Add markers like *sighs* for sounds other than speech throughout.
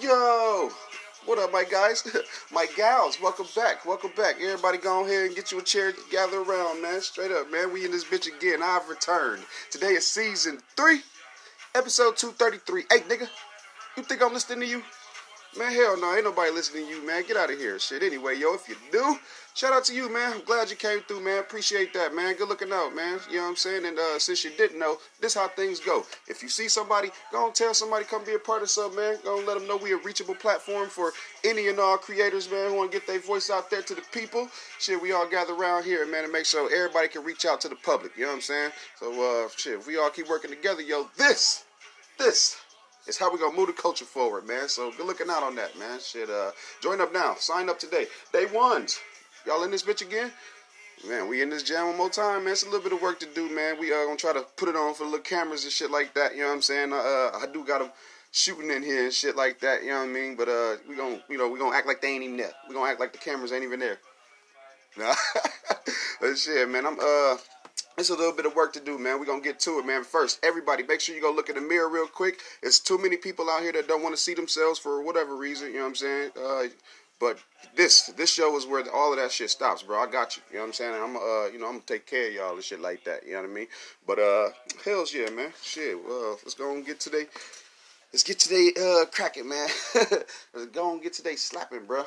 Yo, what up, my guys? *laughs* my gals, welcome back. Welcome back. Everybody go ahead and get you a chair, gather around, man. Straight up, man. We in this bitch again. I've returned. Today is season three, episode 233. Hey, nigga, you think I'm listening to you? Man, hell no, ain't nobody listening to you, man. Get out of here. Shit, anyway, yo, if you do, shout out to you, man. I'm glad you came through, man. Appreciate that, man. Good looking out, man. You know what I'm saying? And uh, since you didn't know, this how things go. If you see somebody, go and tell somebody come be a part of something, man. Go and let them know we a reachable platform for any and all creators, man, who want to get their voice out there to the people. Shit, we all gather around here, man, and make sure everybody can reach out to the public. You know what I'm saying? So, uh, shit, if we all keep working together, yo, this, this it's how we gonna move the culture forward, man. So good looking out on that, man. Shit, uh, join up now. Sign up today. Day ones. Y'all in this bitch again? Man, we in this jam one more time, man. It's a little bit of work to do, man. We are uh, gonna try to put it on for the little cameras and shit like that. You know what I'm saying? Uh, I do got them shooting in here and shit like that. You know what I mean? But uh, we gonna, you know, we gonna act like they ain't even there. We gonna act like the cameras ain't even there. *laughs* Nah, *laughs* shit, man. I'm uh. It's a little bit of work to do, man. We're gonna get to it, man. First, everybody, make sure you go look in the mirror real quick. It's too many people out here that don't want to see themselves for whatever reason, you know what I'm saying? Uh, but this this show is where all of that shit stops, bro. I got you. You know what I'm saying? I'm uh, you know, I'm gonna take care of y'all and shit like that. You know what I mean? But uh, hell's yeah, man. Shit. Well, let's go and get today. Let's get today uh cracking, man. *laughs* let's go and get today slapping, bro.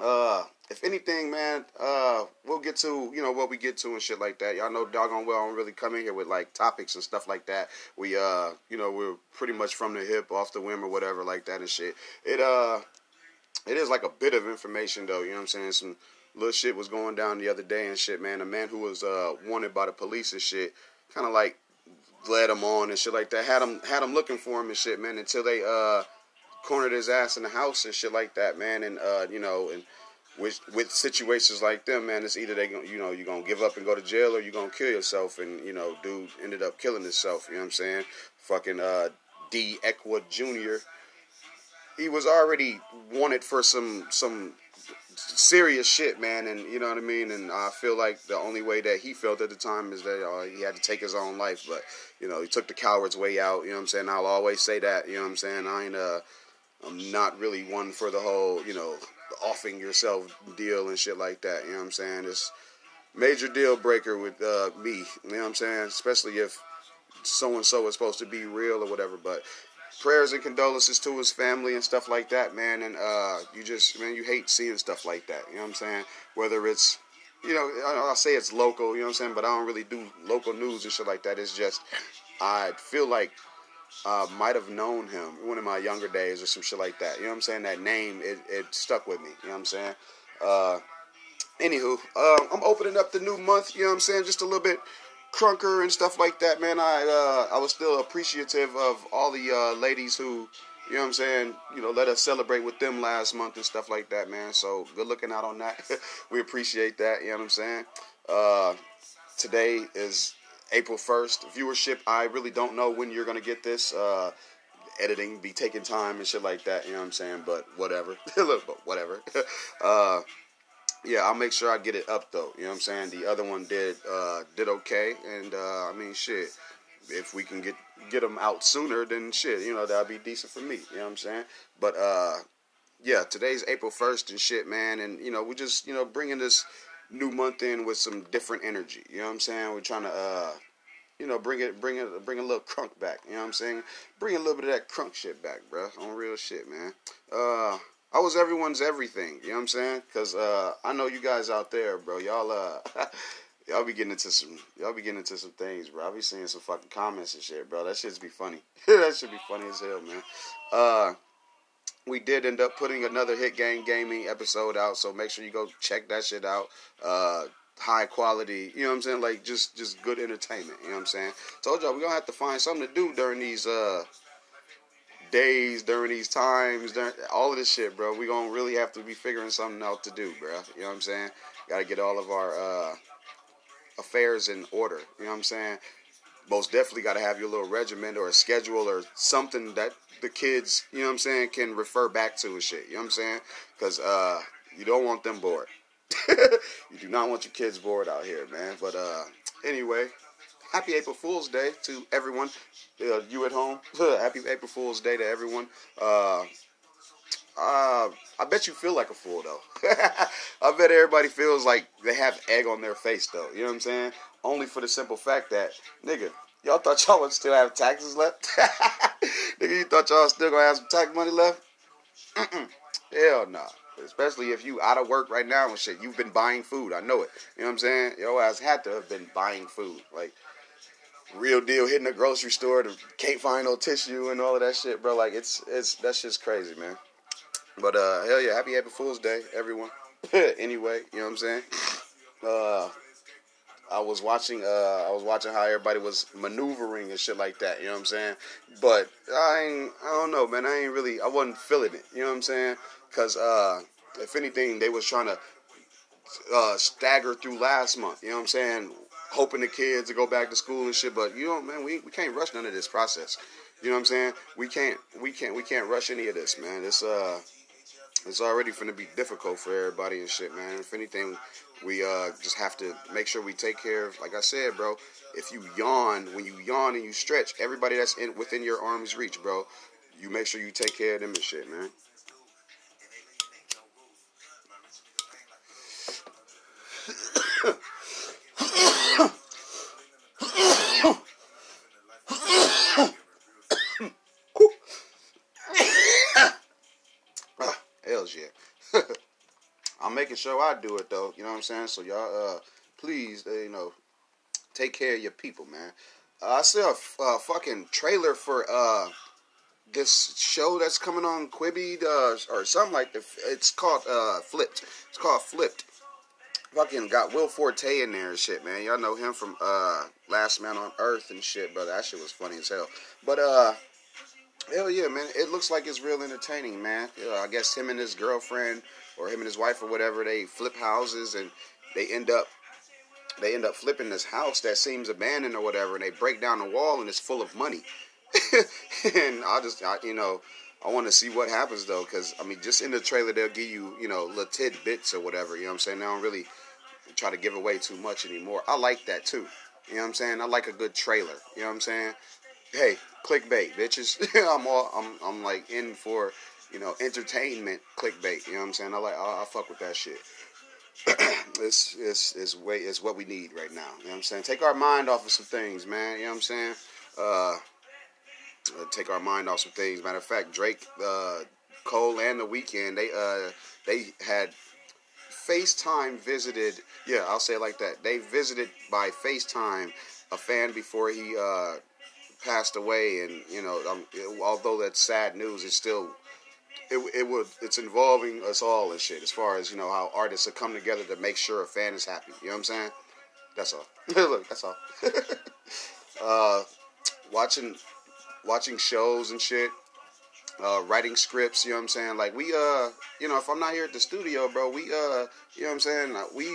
Uh, if anything, man, uh, we'll get to you know what we get to and shit like that. Y'all know doggone well I don't really come in here with like topics and stuff like that. We uh, you know, we're pretty much from the hip, off the whim or whatever like that and shit. It uh, it is like a bit of information though. You know what I'm saying? Some little shit was going down the other day and shit, man. A man who was uh wanted by the police and shit, kind of like led him on and shit like that. Had him had him looking for him and shit, man. Until they uh cornered his ass in the house and shit like that, man. And uh, you know, and with with situations like them, man, it's either they gonna, you know, you're gonna give up and go to jail, or you're gonna kill yourself. And you know, dude ended up killing himself. You know what I'm saying? Fucking uh, D. Equa Jr. He was already wanted for some some serious shit, man, and you know what I mean. And I feel like the only way that he felt at the time is that uh, he had to take his own life. But you know, he took the coward's way out. You know what I'm saying? I'll always say that. You know what I'm saying? I ain't uh I'm not really one for the whole, you know, offing yourself deal and shit like that. You know what I'm saying? It's major deal breaker with uh, me. You know what I'm saying? Especially if so and so is supposed to be real or whatever. But prayers and condolences to his family and stuff like that, man. And uh, you just, man, you hate seeing stuff like that. You know what I'm saying? Whether it's, you know, I'll say it's local. You know what I'm saying? But I don't really do local news and shit like that. It's just, I feel like uh, might have known him one of my younger days or some shit like that. You know what I'm saying? That name, it, it stuck with me. You know what I'm saying? Uh, anywho, uh, I'm opening up the new month. You know what I'm saying? Just a little bit crunker and stuff like that, man. I uh, I was still appreciative of all the uh, ladies who, you know what I'm saying, you know, let us celebrate with them last month and stuff like that, man. So good looking out on that. *laughs* we appreciate that. You know what I'm saying? Uh, today is April 1st. Viewership, I really don't know when you're going to get this. Uh, editing be taking time and shit like that, you know what I'm saying? But whatever. *laughs* but whatever. *laughs* uh, yeah, I'll make sure I get it up though. You know what I'm saying? The other one did uh, did okay, and uh, I mean, shit. If we can get get them out sooner, then shit, you know that'll be decent for me. You know what I'm saying? But uh, yeah, today's April 1st and shit, man, and you know we just you know bringing this new month in with some different energy. You know what I'm saying? We're trying to, uh, you know, bring it, bring it, bring a little crunk back. You know what I'm saying? Bring a little bit of that crunk shit back, bro. On real shit, man. Uh, I was everyone's everything. You know what I'm saying? Cause uh, I know you guys out there, bro. Y'all, uh, *laughs* y'all be getting into some, y'all be getting into some things, bro. I'll be seeing some fucking comments and shit, bro. That shit's be funny. *laughs* that should be funny as hell, man. Uh we did end up putting another Hit Gang Gaming episode out, so make sure you go check that shit out. Uh, high quality, you know what I'm saying? Like just just good entertainment, you know what I'm saying? Told y'all we're gonna have to find something to do during these uh days, during these times, during all of this shit, bro. We gonna really have to be figuring something out to do, bro. You know what I'm saying? Gotta get all of our uh affairs in order, you know what I'm saying? Most definitely gotta have your little regiment or a schedule or something that the kids, you know what I'm saying, can refer back to and shit. You know what I'm saying? Because uh, you don't want them bored. *laughs* you do not want your kids bored out here, man. But uh, anyway, happy April Fool's Day to everyone. Uh, you at home, *laughs* happy April Fool's Day to everyone. Uh, uh, I bet you feel like a fool though. *laughs* I bet everybody feels like they have egg on their face though. You know what I'm saying? Only for the simple fact that, nigga, y'all thought y'all would still have taxes left. Nigga, you thought y'all still gonna have some tax money left? Hell no. Nah. Especially if you out of work right now and shit. You've been buying food. I know it. You know what I'm saying? Your ass had to have been buying food. Like real deal hitting the grocery store to can't find no tissue and all of that shit, bro. Like it's it's that's just crazy, man. But uh hell yeah, happy April Fool's Day, everyone. *laughs* anyway, you know what I'm saying? Uh I was watching uh I was watching how everybody was maneuvering and shit like that, you know what I'm saying? But I ain't I don't know, man. I ain't really I wasn't feeling it, you know what I'm saying? Cuz uh if anything they was trying to uh stagger through last month, you know what I'm saying? Hoping the kids to go back to school and shit, but you know, man, we, we can't rush none of this process. You know what I'm saying? We can't we can't we can't rush any of this, man. It's uh it's already to be difficult for everybody and shit, man. If anything, we uh, just have to make sure we take care of. Like I said, bro, if you yawn, when you yawn and you stretch, everybody that's in within your arm's reach, bro, you make sure you take care of them and shit, man. *coughs* Hells yeah. Sure I do it though. You know what I'm saying? So y'all, uh, please, uh, you know, take care of your people, man. Uh, I saw a uh, fucking trailer for uh this show that's coming on Quibi uh, or something like that. It's called uh Flipped. It's called Flipped. Fucking got Will Forte in there and shit, man. Y'all know him from uh Last Man on Earth and shit, brother. That shit was funny as hell. But uh Hell yeah, man. It looks like it's real entertaining, man. I guess him and his girlfriend or him and his wife or whatever, they flip houses and they end up they end up flipping this house that seems abandoned or whatever and they break down the wall and it's full of money. *laughs* and I just I, you know, I want to see what happens though cuz I mean just in the trailer they'll give you, you know, little tidbits or whatever, you know what I'm saying? They don't really try to give away too much anymore. I like that too. You know what I'm saying? I like a good trailer. You know what I'm saying? Hey, clickbait, bitches. *laughs* I'm all I'm I'm like in for you know entertainment clickbait. You know what I'm saying? I like I, fuck with that shit. *clears throat* it's it's it's way it's what we need right now. You know what I'm saying? Take our mind off of some things, man. You know what I'm saying? Uh, uh take our mind off some things. Matter of fact, Drake, uh, Cole, and the Weeknd they uh they had FaceTime visited. Yeah, I'll say it like that. They visited by FaceTime a fan before he uh passed away, and you know, um, although that's sad news, it's still it it would it's involving us all and shit. As far as you know, how artists have come together to make sure a fan is happy. You know what I'm saying? That's all. *laughs* Look, that's all. *laughs* uh, watching watching shows and shit. Uh, writing scripts, you know what I'm saying? Like we uh, you know, if I'm not here at the studio, bro, we uh, you know what I'm saying? We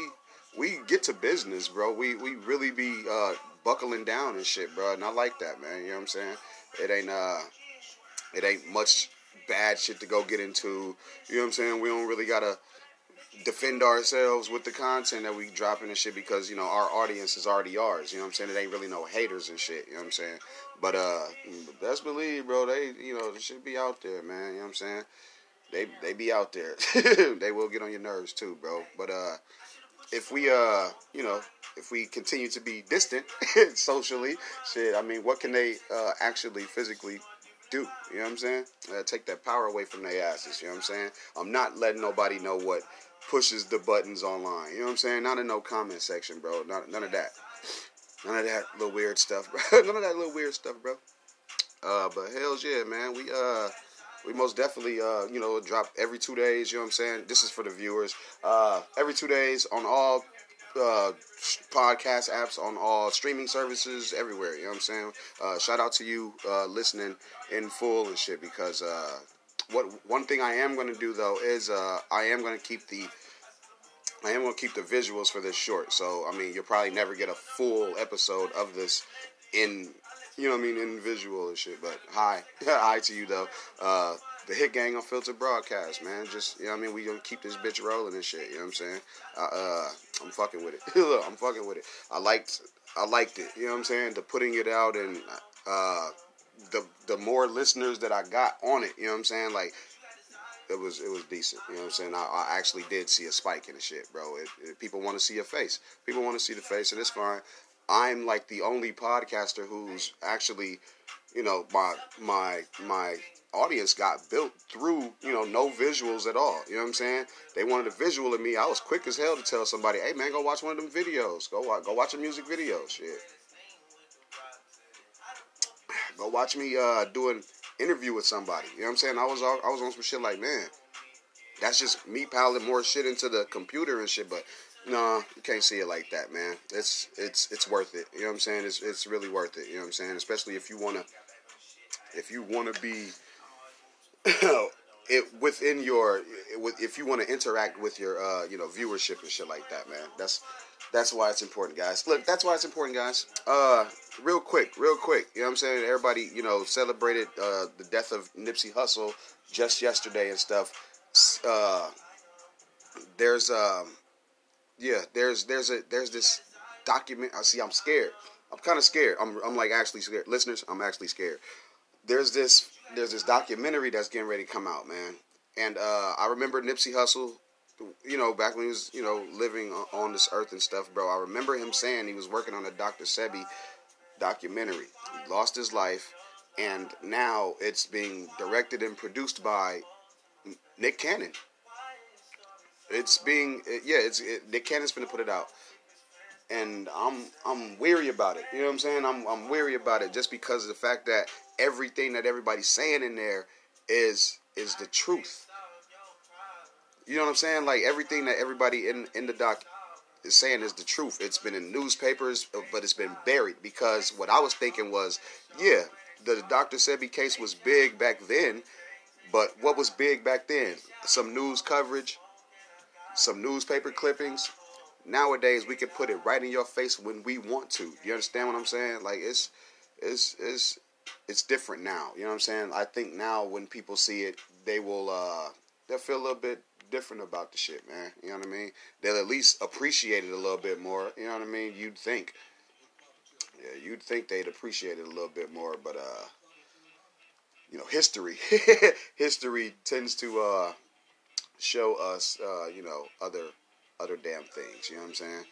we get to business, bro. We we really be uh buckling down and shit, bro. And I like that, man. You know what I'm saying? It ain't uh, it ain't much bad shit to go get into. You know what I'm saying? We don't really gotta defend ourselves with the content that we dropping and shit because you know our audience is already ours. You know what I'm saying? It ain't really no haters and shit. You know what I'm saying? But uh, best believe, bro, they you know they should be out there, man. You know what I'm saying? They they be out there. *laughs* they will get on your nerves too, bro. But uh, if we uh you know if we continue to be distant *laughs* socially shit i mean what can they uh actually physically do? You know what i'm saying? Uh, take that power away from their asses you know what i'm saying? I'm not letting nobody know what pushes the buttons online you know what i'm saying? Not in no comment section bro. Not, none of that. None of that little weird stuff bro. *laughs* None of that little weird stuff bro. Uh but hell's yeah man we uh we most definitely, uh, you know, drop every two days. You know what I'm saying? This is for the viewers. Uh, every two days on all uh, podcast apps, on all streaming services, everywhere. You know what I'm saying? Uh, shout out to you uh, listening in full and shit. Because uh, what one thing I am going to do though is uh, I am to keep the I am to keep the visuals for this short. So I mean, you'll probably never get a full episode of this in You know what I mean? In visual and shit. But hi. *laughs* hi to you, though. Uh, the Hit Gang on Filter Broadcast, man. Just, you know what I mean? We gonna keep this bitch rolling and shit. You know what I'm saying? Uh, uh I'm fucking with it. *laughs* Look, I'm fucking with it. I liked, I liked it. You know what I'm saying? The putting it out and, uh, the the more listeners that I got on it, you know what I'm saying? Like it was it was decent. You know what I'm saying? I, I actually did see a spike in the shit, bro. It, it, people want to see your face. People want to see the face, and it's fine. I'm like the only podcaster who's actually, you know, my my my audience got built through, you know, no visuals at all. You know what I'm saying? They wanted a visual of me. I was quick as hell to tell somebody, "Hey man, go watch one of them videos. Go watch, go watch a music video." Shit. Go watch me uh, doing interview with somebody. You know what I'm saying? I was all, I was on some shit like, man, that's just me piling more shit into the computer and shit. But no, you can't see it like that, man. It's it's it's worth it. You know what I'm saying? It's it's really worth it. You know what I'm saying? Especially if you wanna if you wanna be *coughs* it within your if you want to interact with your uh, you know viewership and shit like that, man. That's that's why it's important, guys. Look, that's why it's important, guys. Uh, real quick, real quick. You know what I'm saying? Everybody, you know, celebrated uh, the death of Nipsey Hussle just yesterday and stuff. Uh, there's um, yeah, there's there's a there's this document. I see. I'm scared. I'm kind of scared. I'm I'm like actually scared. Listeners, I'm actually scared. There's this there's this documentary that's getting ready to come out, man. And uh, I remember Nipsey Hussle you know, back when he was, you know, living on this earth and stuff, bro. I remember him saying he was working on a Dr. Sebi documentary. He lost his life, and now it's being directed and produced by Nick Cannon. It's being, yeah, it's it, Nick Cannon's gonna put it out, and I'm I'm weary about it. You know what I'm saying? I'm I'm weary about it just because of the fact that everything that everybody's saying in there is is the truth you know what I'm saying? Like everything that everybody in in the doc is saying is the truth. It's been in newspapers, uh, but it's been buried because what I was thinking was, yeah, the Dr. Sebi case was big back then, but what was big back then? Some news coverage, some newspaper clippings. Nowadays, we can put it right in your face when we want to. You understand what I'm saying? Like it's it's it's it's different now. You know what I'm saying? I think now when people see it, they will uh they'll feel a little bit different about the shit, man. You know what I mean? They'll at least appreciate it a little bit more. You know what I mean? You'd think. Yeah, you'd think they'd appreciate it a little bit more, but uh, you know, history, *laughs* history tends to uh show us, uh, you know, other other damn things. You know what I'm saying?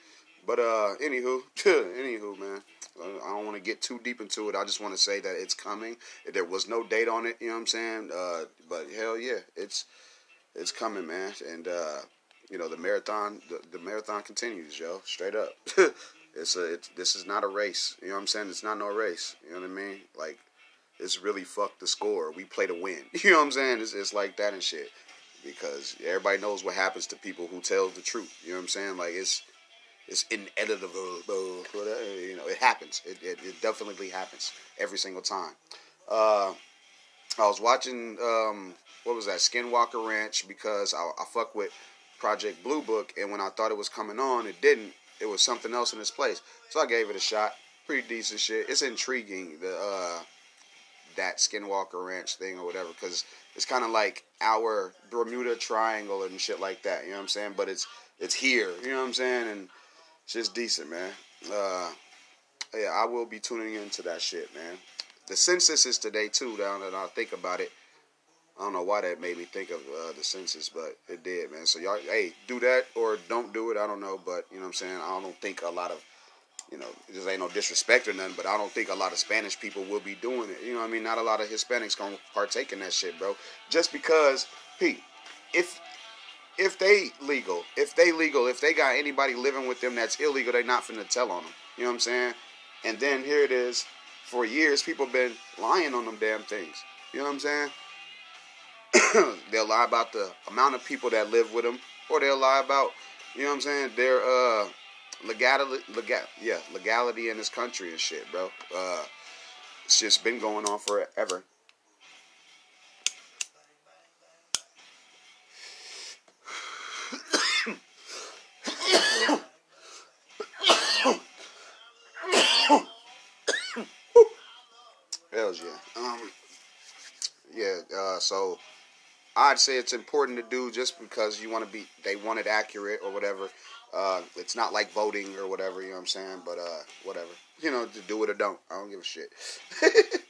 But uh, anywho, *laughs* anywho, man, I don't want to get too deep into it. I just want to say that it's coming. There was no date on it. You know what I'm saying? Uh, but hell yeah, it's it's coming, man. And uh, you know the marathon, the, the marathon continues, yo. Straight up, *laughs* it's a. It's, this is not a race. You know what I'm saying? It's not no race. You know what I mean? Like it's really fuck the score. We play to win. *laughs* You know what I'm saying? It's, it's like that and shit. Because everybody knows what happens to people who tell the truth. You know what I'm saying? Like it's it's ineditable. You know, it happens. It, it, it definitely happens every single time. Uh, I was watching um, what was that Skinwalker Ranch because I, I fuck with Project Blue Book, and when I thought it was coming on, it didn't. It was something else in its place, so I gave it a shot. Pretty decent shit. It's intriguing the uh, that Skinwalker Ranch thing or whatever because it's kind of like our Bermuda Triangle and shit like that. You know what I'm saying? But it's it's here. You know what I'm saying? And it's just decent, man. Uh, yeah, I will be tuning into that shit, man. The census is today too. Down and I think about it. I don't know why that made me think of uh, the census, but it did, man. So y'all, hey, do that or don't do it. I don't know, but you know what I'm saying. I don't think a lot of, you know, this ain't no disrespect or nothing, but I don't think a lot of Spanish people will be doing it. You know what I mean? Not a lot of Hispanics gonna partake in that shit, bro. Just because, Pete, if if they legal, if they legal, if they got anybody living with them that's illegal, they not finna tell on them. You know what I'm saying? And then here it is. For years, people been lying on them damn things. You know what I'm saying? *coughs* they'll lie about the amount of people that live with them, or they'll lie about, you know what I'm saying, their uh, legality, legal, yeah, legality in this country and shit, bro. Uh, it's just been going on forever. yeah. Uh, so I'd say it's important to do just because you want to be. They want it accurate or whatever. Uh, it's not like voting or whatever. You know what I'm saying? But uh, whatever. You know, to do it or don't. I don't give a shit. *laughs*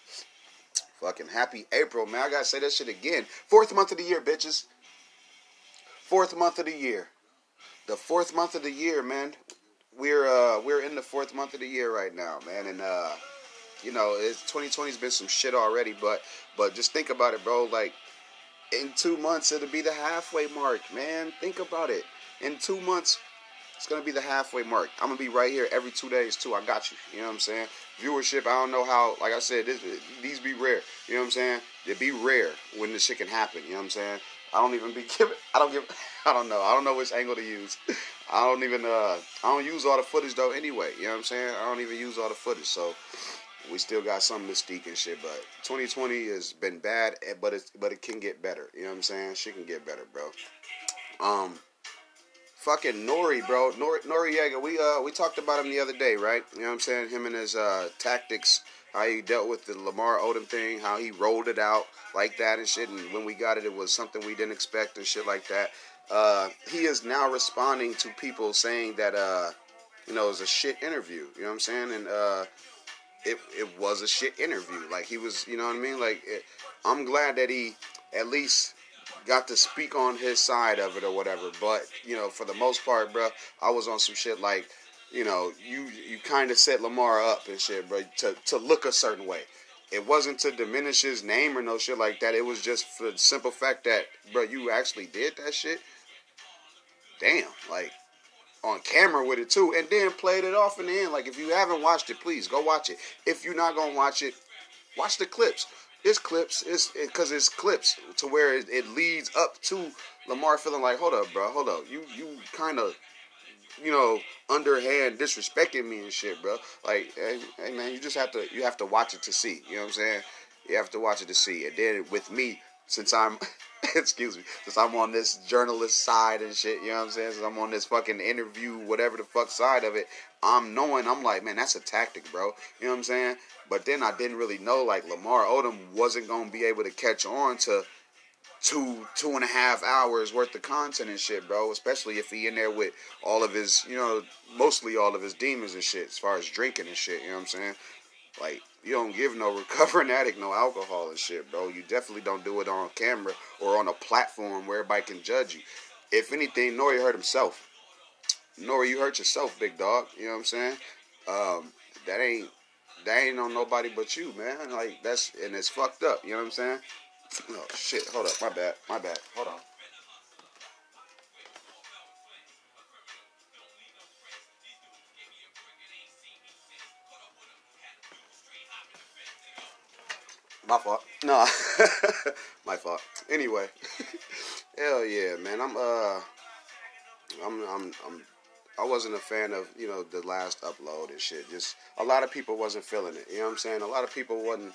Fucking happy April, man. I gotta say that shit again. Fourth month of the year, bitches. Fourth month of the year. The fourth month of the year, man. We're uh we're in the fourth month of the year right now, man, and uh you know, it's 2020's been some shit already, but but just think about it, bro. Like in two months it'll be the halfway mark, man. Think about it. In two months, it's gonna be the halfway mark. I'm gonna be right here every two days too. I got you. You know what I'm saying? Viewership. I don't know how. Like I said, this, these be rare. You know what I'm saying? They be rare when this shit can happen. You know what I'm saying? I don't even be *laughs* giving. I don't give. *laughs* I don't know. I don't know which angle to use. *laughs* I don't even. Uh, I don't use all the footage though. Anyway, you know what I'm saying? I don't even use all the footage. So we still got some mystique and shit. But 2020 has been bad, eh, but it's but it can get better. You know what I'm saying? Shit can get better, bro. Um, fucking Nori, bro. Nor- Noriega. We uh we talked about him the other day, right? You know what I'm saying? Him and his uh tactics, how he dealt with the Lamar Odom thing, how he rolled it out like that and shit. And when we got it, it was something we didn't expect and shit like that. Uh, he is now responding to people saying that uh, you know, it was a shit interview. You know what I'm saying? And uh, it it was a shit interview. Like he was, you know what I mean? Like it, I'm glad that he at least got to speak on his side of it or whatever. But you know, for the most part, bro, I was on some shit like, you know, you you kind of set Lamar up and shit, bro, to to look a certain way. It wasn't to diminish his name or no shit like that. It was just for the simple fact that, bro, you actually did that shit. Damn, like on camera with it too, and then played it off in the end. Like if you haven't watched it, please go watch it. If you're not gonna watch it, watch the clips. It's clips. It's because it, it's clips to where it, it, leads up to Lamar feeling like, hold up, bro, hold up. You you kind of you know underhand disrespecting me and shit, bro. Like, hey, hey man, you just have to you have to watch it to see. You know what I'm saying? You have to watch it to see. And then with me, since I'm *laughs* excuse me, since I'm on this journalist side and shit, you know what I'm saying? Since I'm on this fucking interview, whatever the fuck side of it, I'm knowing, I'm like, man, that's a tactic, bro. You know what I'm saying? But then I didn't really know, like, Lamar Odom wasn't to be able to catch on to two, two and a half hours worth of content and shit, bro. Especially if he in there with all of his, you know, mostly all of his demons and shit, as far as drinking and shit, you know what I'm saying? Like, you don't give no *laughs* recovering addict no alcohol and shit, bro. You definitely don't do it on camera or on a platform where everybody can judge you. If anything, Nori hurt himself. Nori, you hurt yourself, big dog. You know what I'm saying? Um, that ain't that ain't on nobody but you, man. Like that's and it's fucked up. You know what I'm saying? Oh shit! Hold up, my bad, my bad. Hold on. My fault. No, *laughs* my fault. Anyway, *laughs* hell yeah, man. I'm uh, I'm I'm I'm. I wasn't a fan of you know the last upload and shit. Just a lot of people wasn't feeling it. You know what I'm saying? A lot of people wasn't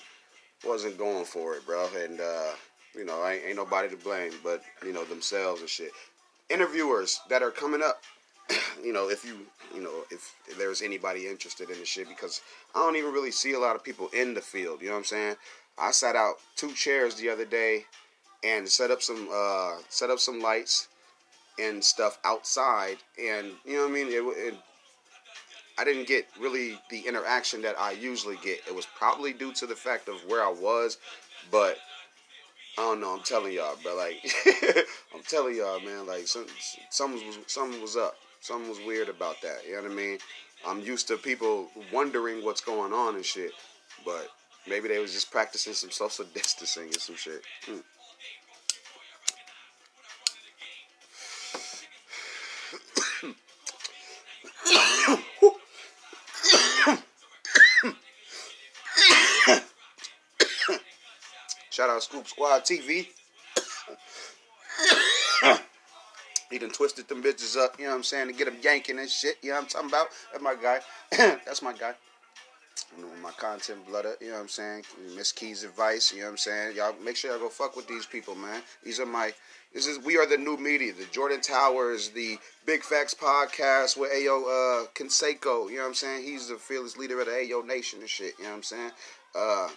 wasn't going for it, bro. And uh, you know, ain't, ain't nobody to blame, but you know themselves and shit. Interviewers that are coming up, *clears throat* you know, if you you know if, if there's anybody interested in the shit, because I don't even really see a lot of people in the field. You know what I'm saying? I sat out two chairs the other day and set up some uh, set up some lights and stuff outside, and you know what I mean. It, it, I didn't get really the interaction that I usually get. It was probably due to the fact of where I was, but I don't know. I'm telling y'all, bro. Like *laughs* I'm telling y'all, man. Like some, something was something was up. Something was weird about that. You know what I mean? I'm used to people wondering what's going on and shit, but Maybe they was just practicing some social *laughs* distancing and some shit. Mm. Scoop Squad TV. *coughs* he done twisted them bitches up, you know what I'm saying, to get them yanking and shit. You know what I'm talking about? That's my guy. *coughs* That's my guy you know, my content blooded, you know what I'm saying? Miss Keys advice, you know what I'm saying? Y'all make sure y'all go fuck with these people, man. These are my this is we are the new media. The Jordan Towers, the Big Facts podcast with Ayo uh Canseco, you know what I'm saying? He's the fearless leader of the Ayo Nation and shit, you know what I'm saying? Uh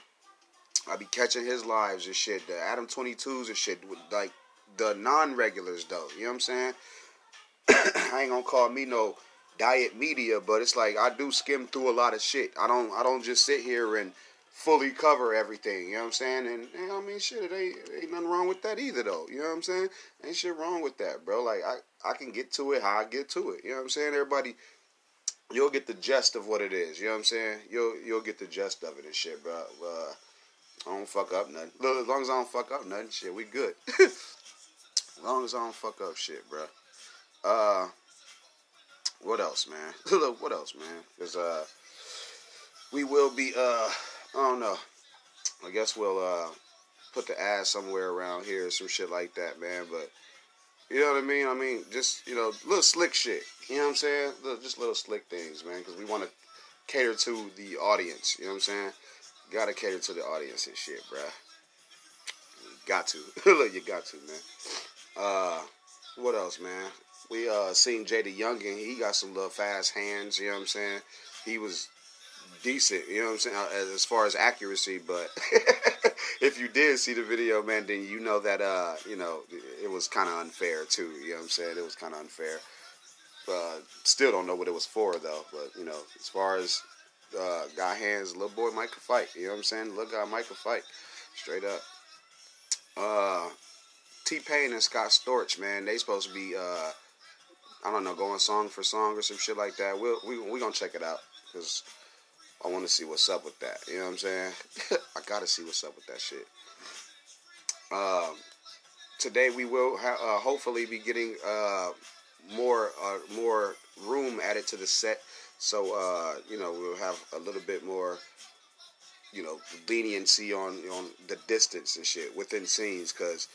I be catching his lives and shit. The Adam 22s and shit. Like the non regulars though. You know what I'm saying? *clears throat* I ain't gonna call me no diet media, but it's like I do skim through a lot of shit. I don't I don't just sit here and fully cover everything. You know what I'm saying? And, and I mean, shit, it ain't, ain't nothing wrong with that either, though. You know what I'm saying? Ain't shit wrong with that, bro. Like I I can get to it how I get to it. You know what I'm saying? Everybody, you'll get the gist of what it is. You know what I'm saying? You'll you'll get the gist of it and shit, bro. Uh, I don't fuck up nothing. Look, as long as I don't fuck up nothing, shit, we good. *laughs* as long as I don't fuck up shit, bro. Uh, what else, man? *laughs* Look, what else, man? Cause uh, we will be uh, I don't know. I guess we'll uh put the ass somewhere around here, some shit like that, man. But you know what I mean? I mean, just you know, little slick shit. You know what I'm saying? Little, just little slick things, man. Because we want to cater to the audience. You know what I'm saying? Gotta cater to the audience and shit, bruh. You got to. *laughs* Look, you got to, man. Uh, what else, man? We uh seen Jada Youngin. He got some little fast hands. You know what I'm saying? He was decent. You know what I'm saying? Uh, as far as accuracy, but *laughs* if you did see the video, man, then you know that uh you know it was kind of unfair too. You know what I'm saying? It was kind of unfair. Uh, still don't know what it was for though. But you know, as far as uh, got hands, little boy Mike could fight. You know what I'm saying? Little guy Mike could fight. Straight up. Uh, T Pain and Scott Storch, man, they supposed to be uh, I don't know, going song for song or some shit like that. We'll, we we gonna check it out because I want to see what's up with that. You know what I'm saying? *laughs* I gotta see what's up with that shit. Um, today we will ha- uh, hopefully be getting uh, more uh, more room added to the set, so uh, you know we'll have a little bit more you know leniency on on the distance and shit within scenes. Because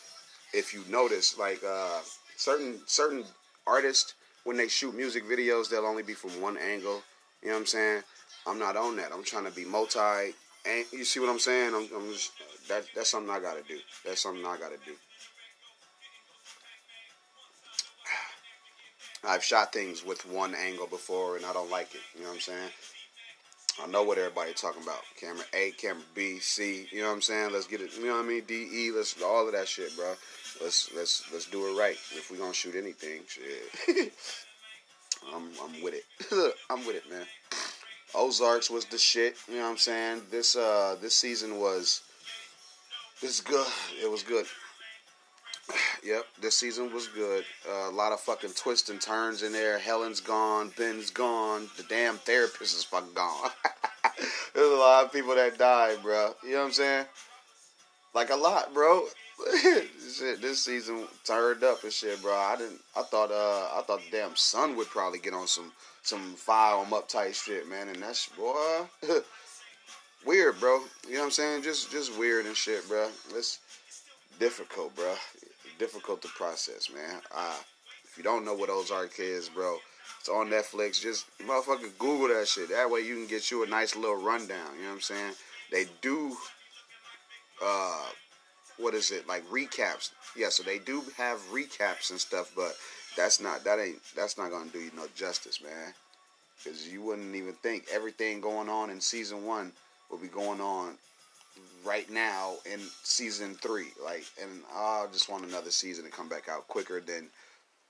if you notice, like uh, certain certain artists when they shoot music videos, they'll only be from one angle. You know what I'm saying? I'm not on that. I'm trying to be multi. And you see what I'm saying? I'm, I'm just that that's something I gotta do. That's something I gotta do. I've shot things with one angle before, and I don't like it. You know what I'm saying? I know what everybody talking about. Camera A, camera B, C. You know what I'm saying? Let's get it. You know what I mean? D, E. Let's all of that shit, bro. Let's let's let's do it right. If we gonna shoot anything, shit. *laughs* I'm I'm with it. *laughs* I'm with it, man. Ozarks was the shit. You know what I'm saying? This uh this season was this good. It was good. Yep, this season was good. Uh, a lot of fucking twists and turns in there. Helen's gone, Ben's gone, the damn therapist is fucking gone. *laughs* There's a lot of people that died, bro. You know what I'm saying? Like a lot, bro. *laughs* shit, this season turned up and shit, bro. I didn't. I thought. Uh, I thought the damn sun would probably get on some some fire them up type shit, man. And that's boy, *laughs* weird, bro. You know what I'm saying? Just just weird and shit, bro. It's difficult, bro. Difficult to process, man. Uh, if you don't know what Ozark is, bro, it's on Netflix. Just motherfucker Google that shit. That way you can get you a nice little rundown. You know what I'm saying? They do. Uh, what is it like recaps? Yeah, so they do have recaps and stuff, but that's not that ain't that's not gonna do you no justice, man. Because you wouldn't even think everything going on in season one will be going on right now in season three. Like, and I just want another season to come back out quicker than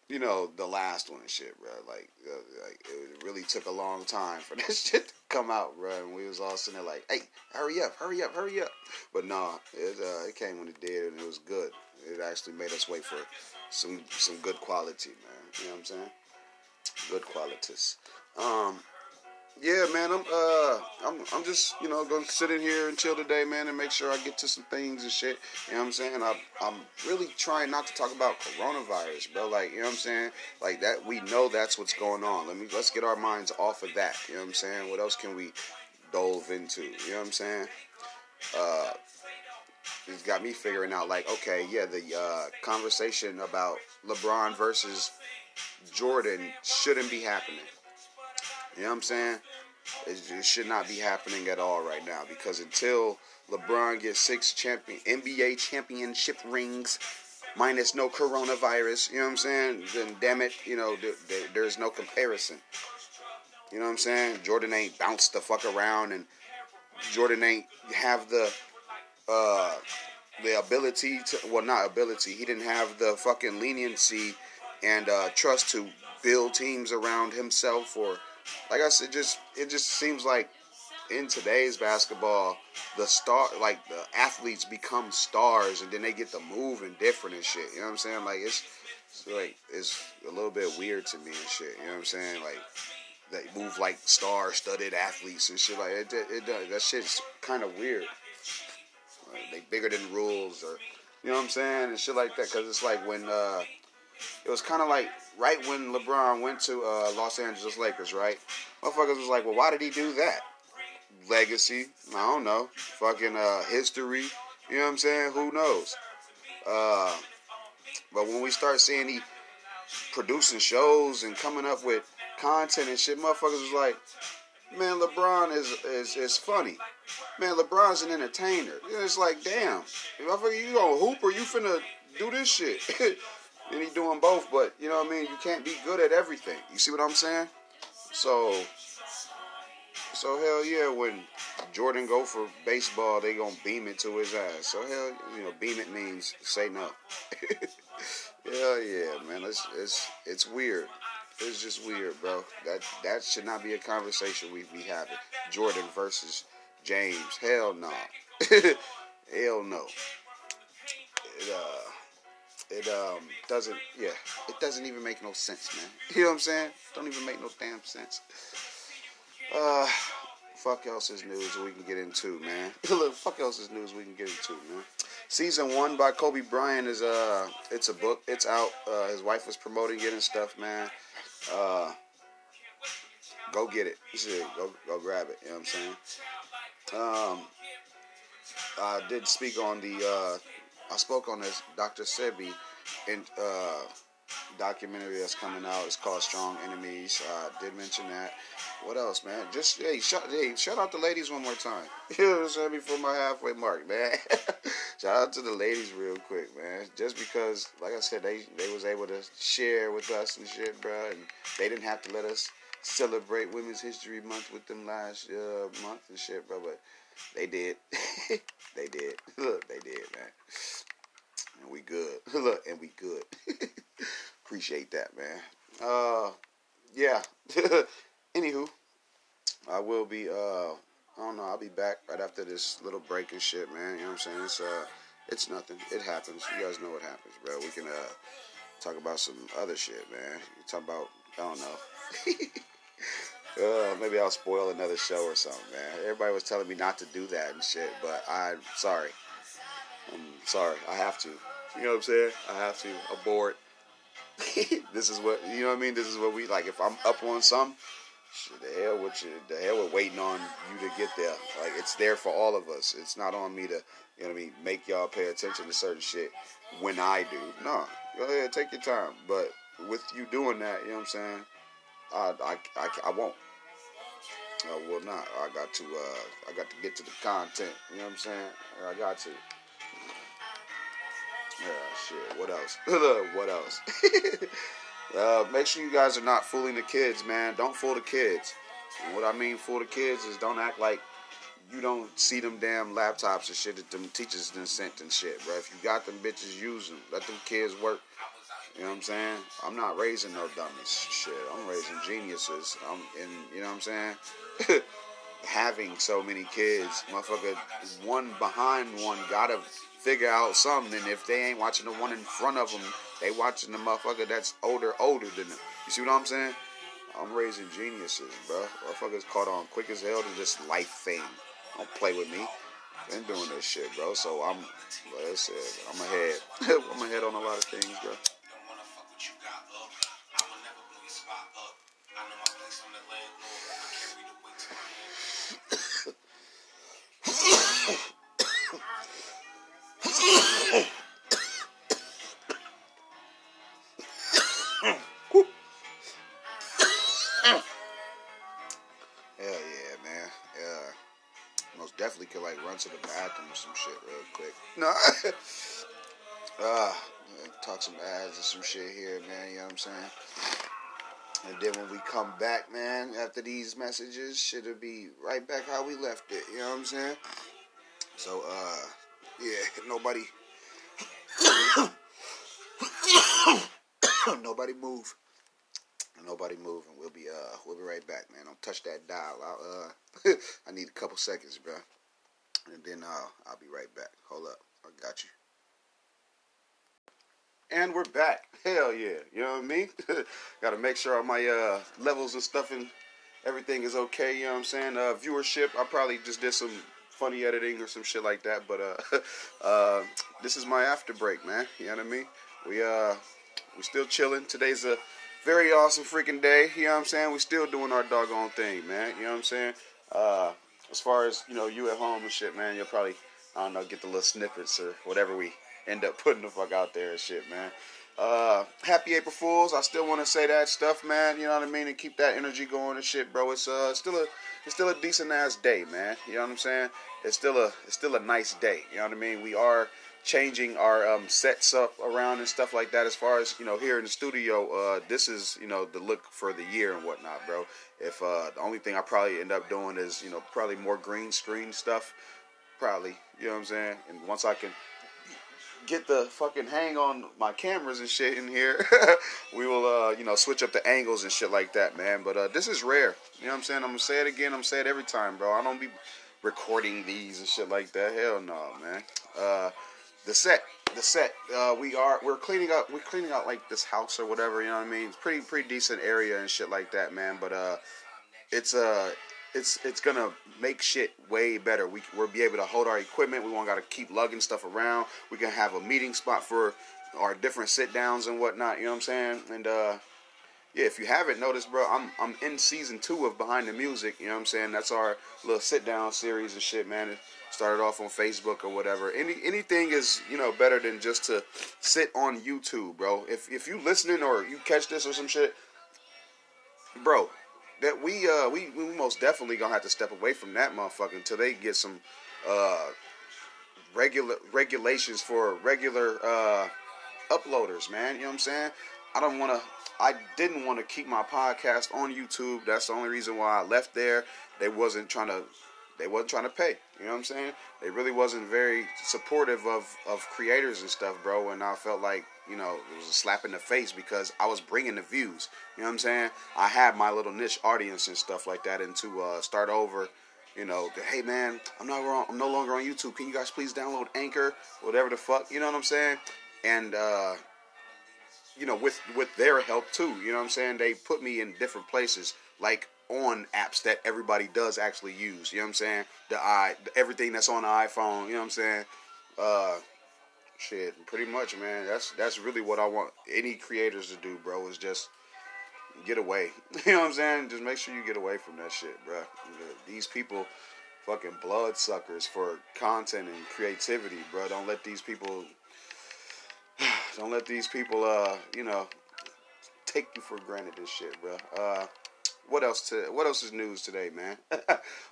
you know the last one and shit, bro. Like, uh, like it really took a long time for *laughs* this shit to come out, bro. And we was all sitting there like, "Hey, hurry up, hurry up, hurry up!" But no, it uh, it came when it did, and it was good. It actually made us wait for some some good quality, man. You know what I'm saying? Good qualities. Um, yeah, man, I'm uh, I'm I'm just you know gonna sit in here and chill today, man, and make sure I get to some things and shit. You know what I'm saying? I, I'm really trying not to talk about coronavirus, bro. Like, you know what I'm saying? Like that, we know that's what's going on. Let me let's get our minds off of that. You know what I'm saying? What else can we dove into? You know what I'm saying? Uh, it's got me figuring out like, okay, yeah, the uh, conversation about LeBron versus Jordan shouldn't be happening. You know what I'm saying? It, it, should not be happening at all right now because until LeBron gets six champion NBA championship rings, minus no coronavirus, you know what I'm saying? Then damn it, you know th- th- there's no comparison. You know what I'm saying? Jordan ain't bounced the fuck around, and Jordan ain't have the uh, the ability to well, not ability. He didn't have the fucking leniency and uh, trust to build teams around himself or like I said, just it just seems like in today's basketball, the star like the athletes become stars and then they get to move and different and shit. You know what I'm saying? Like it's, it's like it's a little bit weird to me and shit. You know what I'm saying? Like they move like star-studded athletes and shit like it. It, it that shit's kind of weird. Like, they bigger than rules or you know what I'm saying and shit like that. Cause it's like when uh, it was kind of like right when LeBron went to uh, Los Angeles Lakers, right? Motherfuckers was like, well, why did he do that? Legacy, I don't know. Fucking uh, history, you know what I'm saying? Who knows? Uh, but when we start seeing he producing shows and coming up with content and shit, motherfuckers was like, man, LeBron is is is funny. Man, LeBron's an entertainer. It's like, damn, I you gonna hoop or you finna do this shit. *laughs* and he doing both, but you know what I mean? You can't be good at everything. You see what I'm saying? So so hell yeah, when Jordan go for baseball, they gonna beam it to his ass. So hell, you know, beam it means say no. *laughs* hell yeah, man. It's it's it's weird. It's just weird, bro. That that should not be a conversation we be having. Jordan versus James. Hell no. *laughs* hell no. It uh it um doesn't yeah it doesn't even make no sense man. *laughs* You know what i'm saying? Don't even make no damn sense. Uh fuck else is news we can get into man. *laughs* Look fuck else is news we can get into man. Season one by kobe bryant is uh it's a book it's out. Uh his wife was promoting it and stuff man. Uh go get it. Go go grab it. You know what i'm saying? Um I did speak on the uh, I spoke on this Dr. Sebi in, uh, documentary that's coming out. It's called Strong Enemies. I uh, did mention that. What else, man? Just hey, shout, hey, shout out the ladies one more time. *laughs* You know what I'm saying? Before my halfway mark, man. *laughs* shout out to the ladies real quick, man. Just because, like I said, they they was able to share with us and shit, bro, and they didn't have to let us celebrate Women's History Month with them last uh, month and shit, bro. But they did. *laughs* they did. Look, they did, man. And we good. *laughs* Look, and we good. *laughs* Appreciate that, man. Uh, yeah. Anywho, I will be. Uh, I don't know. I'll be back right after this little break and shit, man. You know what I'm saying? It's uh, it's nothing. It happens. You guys know what happens, bro. We can uh talk about some other shit, man. Talk about I don't know. Uh, maybe I'll spoil another show or something, man. Everybody was telling me not to do that and shit, but I'm sorry. I'm sorry. I have to. You know what I'm saying? I have to abort. *laughs* this is what you know what I mean. This is what we like. If I'm up on some, shit, the hell with you. The hell with waiting on you to get there. Like it's there for all of us. It's not on me to you know what I mean. Make y'all pay attention to certain shit when I do. No, go ahead, take your time. But with you doing that, you know what I'm saying. I, I, I, I won't. I will not. I got to. Uh, I got to get to the content. You know what I'm saying? I got to. Yeah, shit. What else? *laughs* what else? *laughs* uh, make sure you guys are not fooling the kids, man. Don't fool the kids. And what I mean, fool the kids is don't act like you don't see them damn laptops and shit that them teachers done sent and shit, bro. If you got them bitches, use them. Let them kids work. You know what I'm saying? I'm not raising no dummies. Shit, I'm raising geniuses. I'm, and you know what I'm saying? *laughs* Having so many kids, motherfucker, one behind one gotta figure out something. And if they ain't watching the one in front of them, they watching the motherfucker that's older, older than them. You see what I'm saying? I'm raising geniuses, bro. Motherfuckers caught on quick as hell to this life thing. Don't play with me. Been doing this shit, bro. So I'm, like I said, I'm ahead. *laughs* I'm ahead on a lot of things, bro. To my head. Hell yeah, man. Yeah. Most definitely could like run to the bathroom or some shit real quick. *laughs* No. *laughs* uh, talk some ads and some shit here, man. You know what I'm saying? And then when we come back, man, after these messages, shit'll be right back how we left it. You know what I'm saying? So, uh, Yeah, *laughs* nobody. *coughs* nobody move. Nobody move, and we'll be uh we'll be right back, man. Don't touch that dial. I'll, uh, *laughs* I need a couple seconds, bro, and then uh, I'll be right back. Hold up, I got you. And we're back. *laughs* Hell yeah, you know what I mean? *laughs* Got to make sure all my uh levels and stuff and everything is okay. You know what I'm saying? Uh, viewership. I probably just did some funny editing or some shit like that, but uh, *laughs* uh, this is my after break, man. You know what I mean? We uh we still chilling. Today's a very awesome freaking day. You know what I'm saying? We still doing our doggone thing, man. You know what I'm saying? Uh, as far as you know, you at home and shit, man. You'll probably I don't know get the little snippets or whatever we end up putting the fuck out there and shit, man. Uh, happy April Fools. I still want to say that stuff, man. You know what I mean, and keep that energy going and shit, bro. It's uh, still a, it's still a decent ass day, man. You know what I'm saying? It's still a, it's still a nice day. You know what I mean? We are changing our um, sets up around and stuff like that. As far as you know, here in the studio, uh, this is you know the look for the year and whatnot, bro. If uh, the only thing I probably end up doing is you know probably more green screen stuff, probably. You know what I'm saying? And once I can get the fucking hang on my cameras and shit in here, *laughs* we will, uh, you know, switch up the angles and shit like that, man. But uh, this is rare. You know what I'm saying? I'm gonna say it again. I'm gonna say it every time, bro. I don't be recording these and shit like that. Hell no, man. Uh, the set, the set. Uh, we are we're cleaning up. We're cleaning out like this house or whatever. You know what I mean? It's pretty pretty decent area and shit like that, man. But uh, it's uh it's it's gonna make shit way better. We we'll be able to hold our equipment. We won't gotta keep lugging stuff around. We can have a meeting spot for our different sit downs and whatnot. You know what I'm saying? And uh, yeah, if you haven't noticed, bro, I'm I'm in season two of Behind the Music. You know what I'm saying? That's our little sit down series and shit, man. It started off on Facebook or whatever. Any anything is you know better than just to sit on YouTube, bro. If if you listening or you catch this or some shit, bro, that we uh we, we most definitely gonna have to step away from that motherfucker until they get some uh regular regulations for regular uh uploaders, man. You know what I'm saying? I don't want to. I didn't want to keep my podcast on YouTube. That's the only reason why I left there. They wasn't trying to. They wasn't trying to pay. You know what I'm saying? They really wasn't very supportive of of creators and stuff, bro. And I felt like you know, it was a slap in the face because I was bringing the views. You know what I'm saying? I had my little niche audience and stuff like that, and to uh, start over, you know, hey man, I'm not wrong. I'm no longer on YouTube. Can you guys please download Anchor, whatever the fuck? You know what I'm saying? And uh, you know, with with their help too. You know what I'm saying? They put me in different places, like on apps that everybody does actually use. You know what I'm saying? The i everything that's on the iPhone. You know what I'm saying? Uh, shit, pretty much, man. That's that's really what I want any creators to do, bro. Is just get away. *laughs* You know what I'm saying? Just make sure you get away from that shit, bro. These people, fucking bloodsuckers for content and creativity, bro. Don't let these people. *sighs* Don't let these people, uh, you know, take you for granted. This shit, bro. Uh, what else? To what else is news today, man? *laughs*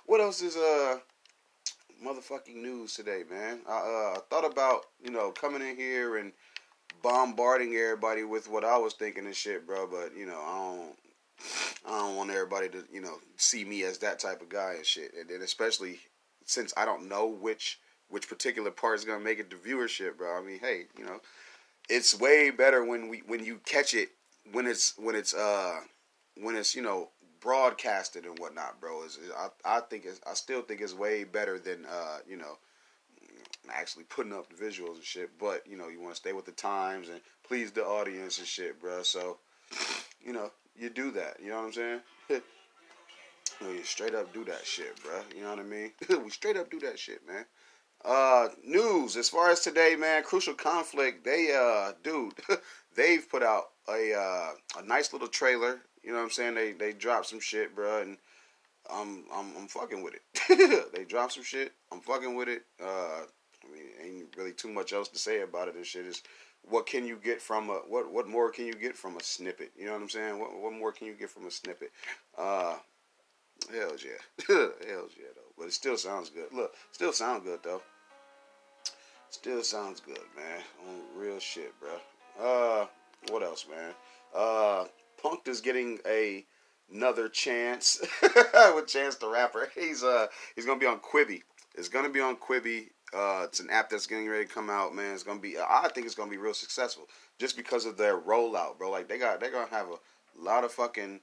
what else is uh motherfucking news today, man. I uh, thought about you know coming in here and bombarding everybody with what I was thinking and shit, bro. But you know, I don't. I don't want everybody to, you know, see me as that type of guy and shit. And then especially since I don't know which which particular part is gonna make it to viewership, bro. I mean, hey, you know, it's way better when we when you catch it when it's when it's uh when it's you know broadcasted and whatnot, bro. Is I I think it's, I still think it's way better than uh you know actually putting up the visuals and shit. But you know you want to stay with the times and please the audience and shit, bro. So you know you do that. You know what I'm saying? *laughs* no, you straight up do that shit, bro. You know what I mean? *laughs* we straight up do that shit, man. Uh, news as far as today, man. Crucial conflict. They uh, dude, *laughs* they've put out a uh, a nice little trailer you know what I'm saying? They they dropped some shit, bro, and I'm I'm I'm fucking with it. *laughs* they dropped some shit. I'm fucking with it. Uh, I mean, ain't really too much else to say about it. This shit is what can you get from a what what more can you get from a snippet? You know what I'm saying? What what more can you get from a snippet? Uh, hell's yeah, *laughs* hell's yeah though. But it still sounds good. Look, still sounds good though. Still sounds good, man. Real shit, bro. Uh, what else, man? Uh, Punk'd is getting a another chance *laughs* with Chance the Rapper. He's uh he's gonna be on Quibi. It's gonna be on Quibi. Uh, it's an app that's getting ready to come out, man. It's gonna be. I think it's gonna be real successful just because of their rollout, bro. Like they got, they're gonna have a lot of fucking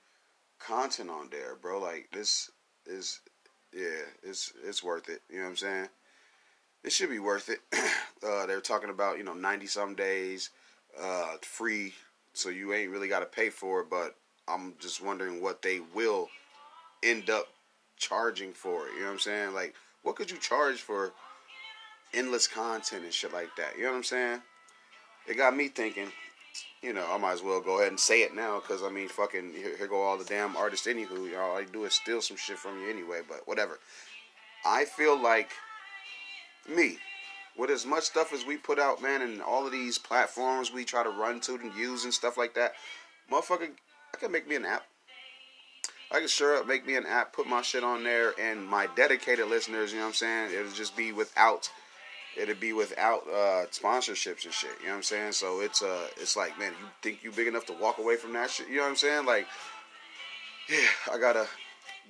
content on there, bro. Like this is, yeah, it's it's worth it. You know what I'm saying? It should be worth it. *clears throat* uh, they're talking about you know 90 some days, uh, free, so you ain't really got to pay for it. But I'm just wondering what they will end up charging for it. You know what I'm saying? Like, what could you charge for? endless content and shit like that. You know what I'm saying? It got me thinking, you know, I might as well go ahead and say it now because I mean, fucking, here, here, go all the damn artists. Anywho, you all I do is steal some shit from you anyway. But whatever. I feel like me, with as much stuff as we put out, man, and all of these platforms we try to run to and use and stuff like that, motherfucker, I can make me an app. I can sure up make me an app, put my shit on there, and my dedicated listeners, you know what I'm saying? It'll just be without it'll be without uh, sponsorships and shit. You know what I'm saying? So it's uh, it's like, man, you think you big enough to walk away from that shit? You know what I'm saying? Like, yeah, I gotta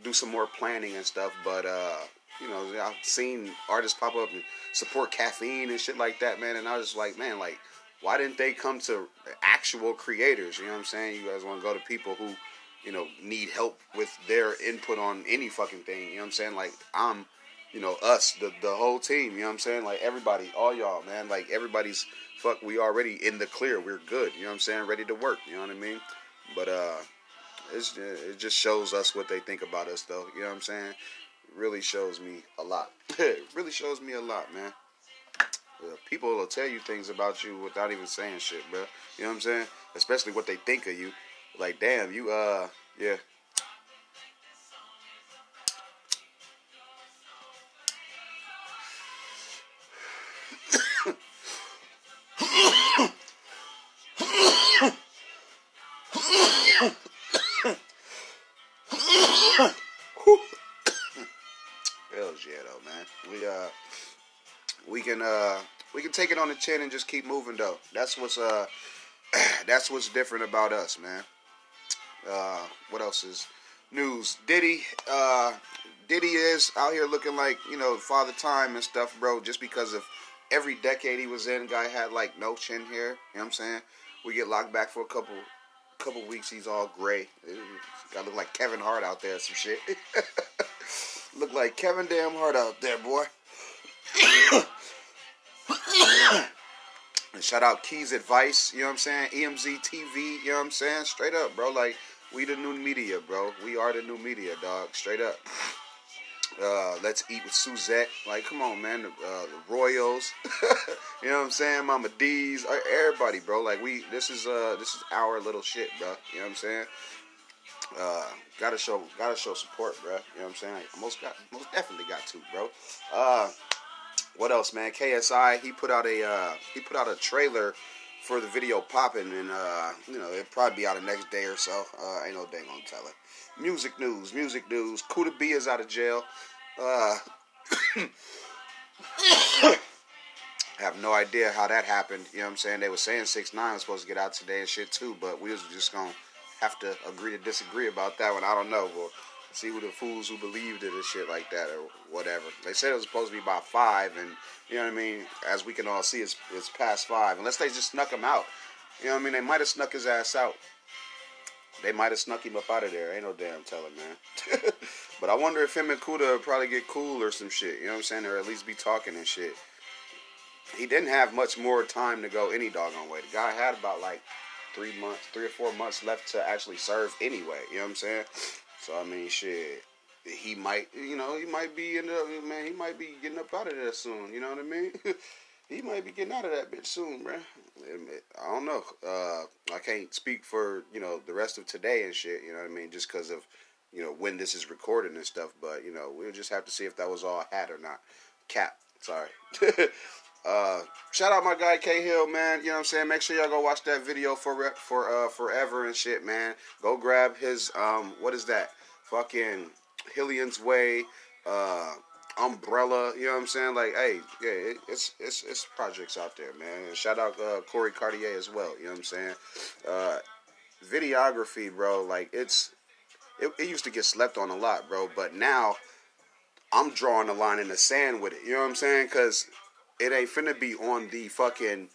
do some more planning and stuff. But uh, you know, I've seen artists pop up and support caffeine and shit like that, man. And I was just like, man, like, why didn't they come to actual creators? You know what I'm saying? You guys want to go to people who, you know, need help with their input on any fucking thing. You know what I'm saying? Like, I'm you know, us, the the whole team, you know what I'm saying? Like everybody, all y'all, man, like everybody's fuck we already in the clear. We're good, you know what I'm saying? Ready to work, you know what I mean? But uh it's it just shows us what they think about us though, you know what I'm saying? Really shows me a lot. *laughs* it really shows me a lot, man. Uh, people will tell you things about you without even saying shit, bro. You know what I'm saying? Especially what they think of you. Like, damn, you uh yeah, take it on the chin and just keep moving though. That's what's uh that's what's different about us, man. Uh what else is news? Diddy uh Diddy is out here looking like, you know, father time and stuff, bro, just because of every decade he was in, guy had like no chin hair, you know what I'm saying? We get locked back for a couple couple weeks, he's all gray. Gotta look like Kevin Hart out there, some shit. look like Kevin damn Hart out there, boy. And shout out Keys Advice, you know what I'm saying? EMZ TV, you know what I'm saying? Straight up, bro. Like, we the new media, bro. We are the new media, dog. Straight up. Uh, let's eat with Suzette. Like, come on, man. The, uh, the Royals. *laughs* you know what I'm saying? Mama D's. Uh, everybody, bro. Like, we. This is uh, this is our little shit, bro. You know what I'm saying? Uh, gotta show, gotta show support, bro. You know what I'm saying? most got, most definitely got to, bro. Uh, what else, man? KSI he put out a uh, he put out a trailer for the video popping, and uh, you know it'll probably be out the next day or so. Uh, ain't no dang tell it. Music news, music news. Kuda B is out of jail. Uh, *coughs* have no idea how that happened. You know what I'm saying? They were saying six nine was supposed to get out today and shit too, but we was just gonna have to agree to disagree about that one. I don't know. Well, see who the fools who believed it and shit like that or whatever. They said it was supposed to be about five, and you know what I mean. As we can all see, it's it's past five. Unless they just snuck him out. You know what I mean? They might have snuck his ass out. They might have snuck him up out of there. Ain't no damn telling, man. *laughs* but I wonder if him and Kuda probably get cool or some shit. You know what I'm saying? Or at least be talking and shit. He didn't have much more time to go any doggone way. The guy had about like three months, three or four months left to actually serve anyway. You know what I'm saying? So I mean, shit, he might, you know, he might be in the man. He might be getting up out of there soon. You know what I mean? *laughs* he might be getting out of that bitch soon, bro. I don't know. Uh, I can't speak for you know the rest of today and shit. You know what I mean? Just because of you know when this is recorded and stuff. But you know, we'll just have to see if that was all hat or not. Cap. Sorry. *laughs* Uh, shout out my guy K Hill, man. You know what I'm saying? Make sure y'all go watch that video for for uh, forever and shit, man. Go grab his um, what is that? Fucking Hillion's Way, uh, Umbrella. You know what I'm saying? Like, hey, yeah, it, it's it's it's projects out there, man. And shout out uh, Corey Cartier as well. You know what I'm saying? Uh, videography, bro. Like, it's it, it used to get slept on a lot, bro, but now I'm drawing a line in the sand with it. You know what I'm saying? Because it ain't finna be on the fucking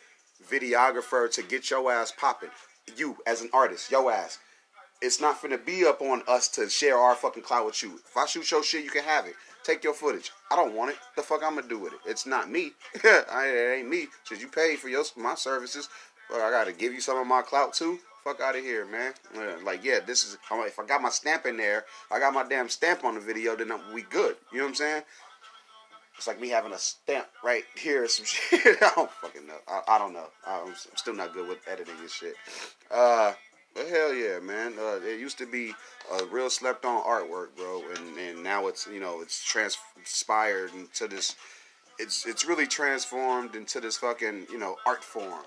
videographer to get your ass popping. You as an artist, your ass. It's not finna be up on us to share our fucking clout with you. If I shoot your shit, you can have it. Take your footage. I don't want it. The fuck I'm gonna do with it? It's not me. *laughs* it ain't me. Should you pay for your my services, well, I gotta give you some of my clout too. Fuck out of here, man. Like, yeah, this is. If I got my stamp in there, I got my damn stamp on the video, then we good. You know what I'm saying? It's like me having a stamp right here some *laughs* shit. I don't fucking know. I, I don't know. I'm, still not good with editing this shit. Uh, but hell yeah, man. Uh, it used to be a real slept on artwork, bro, and, and now it's you know it's transpired into this. It's it's really transformed into this fucking you know art form.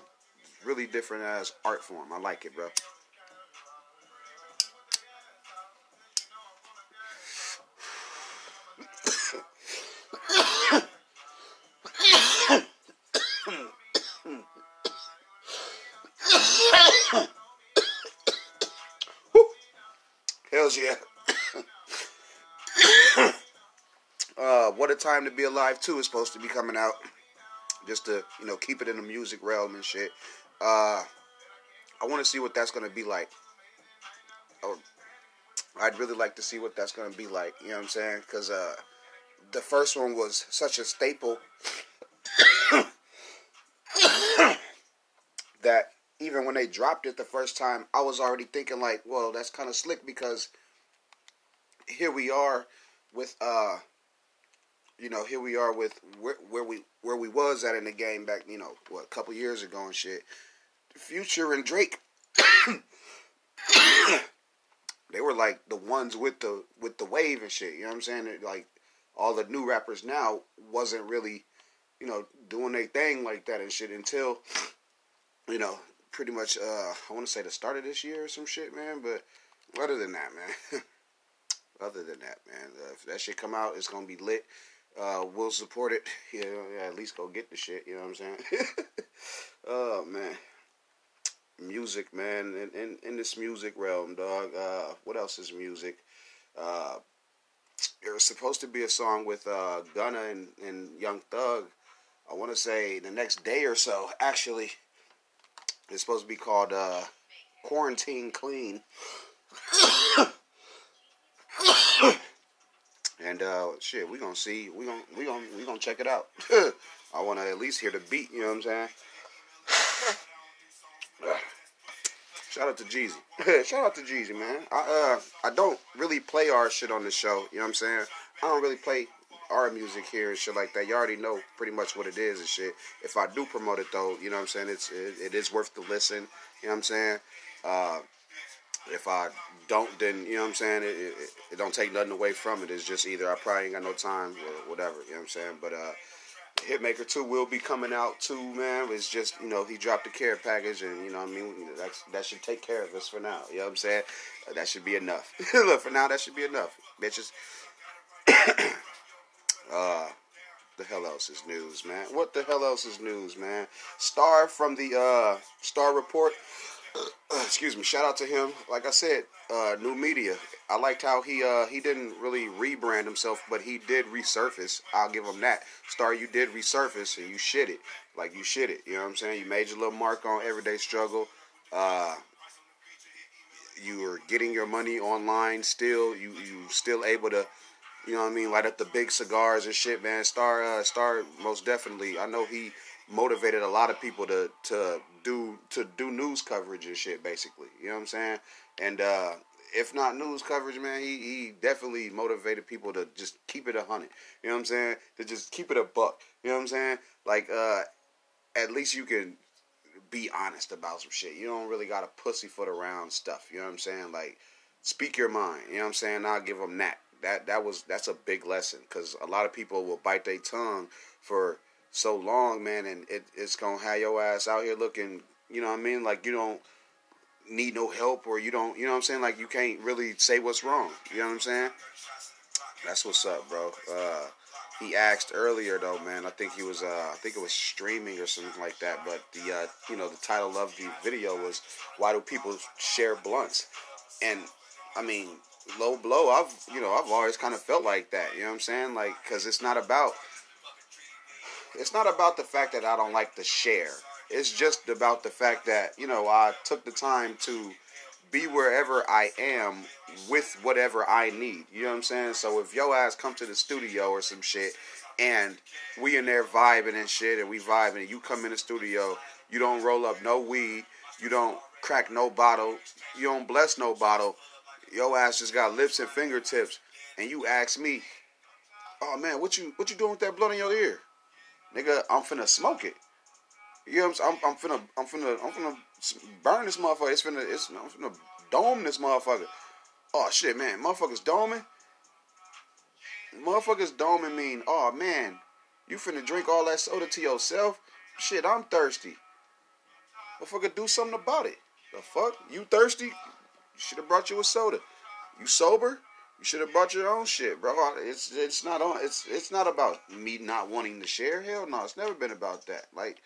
Really different as art form. I like it, bro. Yeah. *coughs* uh, what a time to be alive too is supposed to be coming out. Just to you know keep it in the music realm and shit. Uh, I want to see what that's gonna be like. Oh, I'd really like to see what that's gonna be like. You know what I'm saying? Because uh, the first one was such a staple *coughs* that even when they dropped it the first time, I was already thinking like, well, that's kind of slick because here we are with uh you know, here we are with where, where we where we was at in the game back, you know, what a couple years ago and shit. Future and Drake *coughs* they were like the ones with the with the wave and shit, you know what I'm saying? like all the new rappers now wasn't really, you know, doing their thing like that and shit until *sniffs* you know, pretty much uh I want to say the start of this year or some shit, man. But other than that, man, *laughs* other than that, man, uh, if that shit come out, it's gonna be lit. Uh, we'll support it. *laughs* You know, yeah, at least go get the shit. You know what I'm saying? *laughs* oh man, music, man. In, in in this music realm, dog. Uh, what else is music? Uh, there was supposed to be a song with uh, Gunna and, and Young Thug. I want to say the next day or so, actually. It's supposed to be called uh, Quarantine Clean. *coughs* *coughs* *coughs* and uh, shit, we gonna see. We gonna we gonna we gonna check it out. *laughs* I want to at least hear the beat. You know what I'm saying? *sighs* Shout out to Jeezy. *laughs* Shout out to Jeezy, man. I uh I don't really play our shit on the show. You know what I'm saying? I don't really play our music here and shit like that. You already know pretty much what it is and shit. If I do promote it though, you know what I'm saying? It's it, it is worth the listen. You know what I'm saying? Uh, if I don't, then you know what I'm saying. It, it, it, don't take nothing away from it. It's just either I probably ain't got no time or whatever. You know what I'm saying? But uh, Hitmaker Two will be coming out too, man. It's just you know he dropped the care package, and you know I mean that's that should take care of us for now. You know what I'm saying? That should be enough. *laughs* Look, for now that should be enough, bitches. *coughs* Uh, the hell else is news, man? What the hell else is news, man? Star from the uh, Star Report. *clears throat* excuse me. Shout out to him. Like I said, uh, new media. I liked how he uh, he didn't really rebrand himself, but he did resurface. I'll give him that. Star, you did resurface and you shit it. Like you shit it. You know what I'm saying? You made your little mark on everyday struggle. Uh, you were getting your money online still. You you still able to you know what I mean? Light up the big cigars and shit, man. Star, uh, Star, most definitely. I know he motivated a lot of people to to do to do news coverage and shit. Basically, you know what I'm saying? And uh, if not news coverage, man, he he definitely motivated people to just keep it a hundred. You know what I'm saying? To just keep it a buck. You know what I'm saying? Like, uh, at least you can be honest about some shit. You don't really got to pussyfoot around stuff. You know what I'm saying? Like, speak your mind. You know what I'm saying? I'll give them that that that was that's a big lesson because a lot of people will bite their tongue for so long, man, and it, it's gonna have your ass out here looking, you know what I mean? Like you don't need no help or you don't, you know what I'm saying? Like you can't really say what's wrong. You know what I'm saying? That's what's up, bro. Uh, he asked earlier though, man. I think he was, uh, I think it was streaming or something like that. But the, uh, you know, the title of the video was "Why Do People Share Blunts?" And I mean, low blow. I've you know I've always kind of felt like that. You know what I'm saying? Like because it's not about it's not about the fact that I don't like to share. It's just about the fact that you know I took the time to be wherever I am with whatever I need. You know what I'm saying? So if yo ass come to the studio or some shit and we in there vibing and shit and we vibing and you come in the studio, you don't roll up no weed, you don't crack no bottle, you don't bless no bottle, yo ass just got lips and fingertips, and you ask me, oh man, what you what you doing with that blood in your ear? Nigga, I'm finna smoke it. You know what I'm saying? I'm, I'm finna, I'm finna, I'm finna burn this motherfucker. It's finna, it's, I'm finna dome this motherfucker. Oh shit, man, motherfuckers doming. Motherfuckers doming mean, oh man, you finna drink all that soda to yourself? Shit, I'm thirsty. Motherfucker, do something about it. The fuck? You thirsty? Should have brought you a soda. You sober? You should have brought your own shit, bro. It's it's not on. It's it's not about me not wanting to share. Hell no, it's never been about that. Like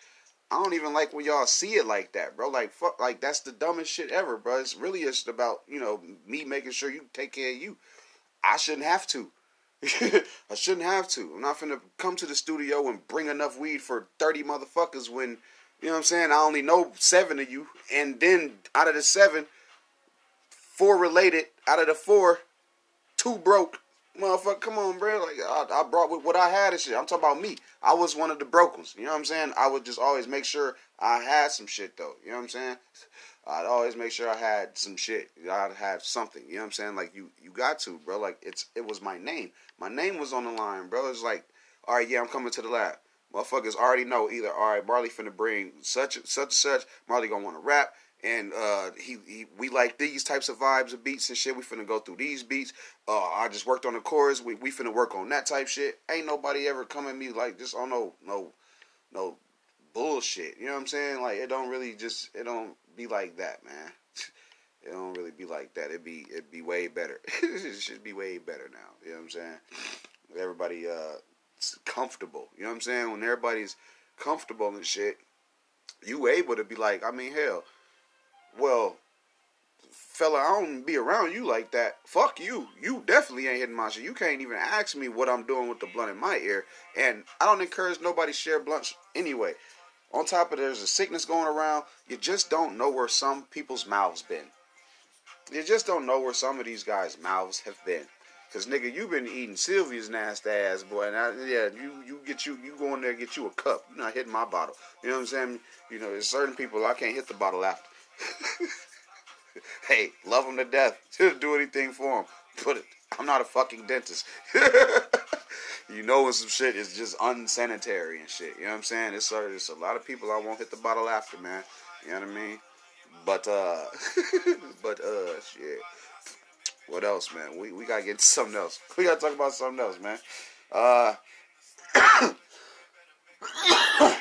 I don't even like when y'all see it like that, bro. Like fuck, like that's the dumbest shit ever, bro. It's really just about you know me making sure you take care of you. I shouldn't have to. *laughs* I shouldn't have to. I'm not finna come to the studio and bring enough weed for 30 motherfuckers when, you know what I'm saying, I only know seven of you. And then out of the seven, four related. Out of the four, two broke. Motherfucker, come on, bro. Like I, I brought what I had and shit. I'm talking about me. I was one of the broke ones. You know what I'm saying? I would just always make sure I had some shit though. You know what I'm saying? I'd always make sure I had some shit. I'd have something. You know what I'm saying? Like you, you got to, bro. Like it's, it was my name. My name was on the line, bro. It's like, all right, yeah, I'm coming to the lab. Motherfuckers already know either. All right, Marley finna bring such such such. Marley gonna want to rap, and uh, he, he we like these types of vibes of beats and shit. We finna go through these beats. Uh, I just worked on the chorus. We we finna work on that type shit. Ain't nobody ever come at me like just on no no no bullshit. You know what I'm saying? Like it don't really just it don't be like that, man. *laughs* It don't really be like that. It'd be it'd be way better. *laughs* it should be way better now. You know what I'm saying? Everybody uh comfortable. You know what I'm saying? When everybody's comfortable and shit, you able to be like, I mean, hell, well, fella, I don't be around you like that. Fuck you. You definitely ain't hitting my shit. You can't even ask me what I'm doing with the blunt in my ear. And I don't encourage nobody share blunts anyway. On top of there's a sickness going around, you just don't know where some people's mouths been. You just don't know where some of these guys' mouths have been. Cause nigga, you been eating Sylvia's nasty ass, boy. And I, yeah, you you get you you go in there get you a cup. You're not hitting my bottle. You know what I'm saying? You know, there's certain people I can't hit the bottle after. *laughs* hey, love him to death. *laughs* Do anything for him. Put it. I'm not a fucking dentist. *laughs* you know when some shit is just unsanitary and shit. You know what I'm saying? It's, uh, it's a lot of people I won't hit the bottle after, man. You know what I mean? But uh, but uh, shit. What else, man? We we gotta get something else. We gotta talk about something else, man. Uh, *coughs* *coughs*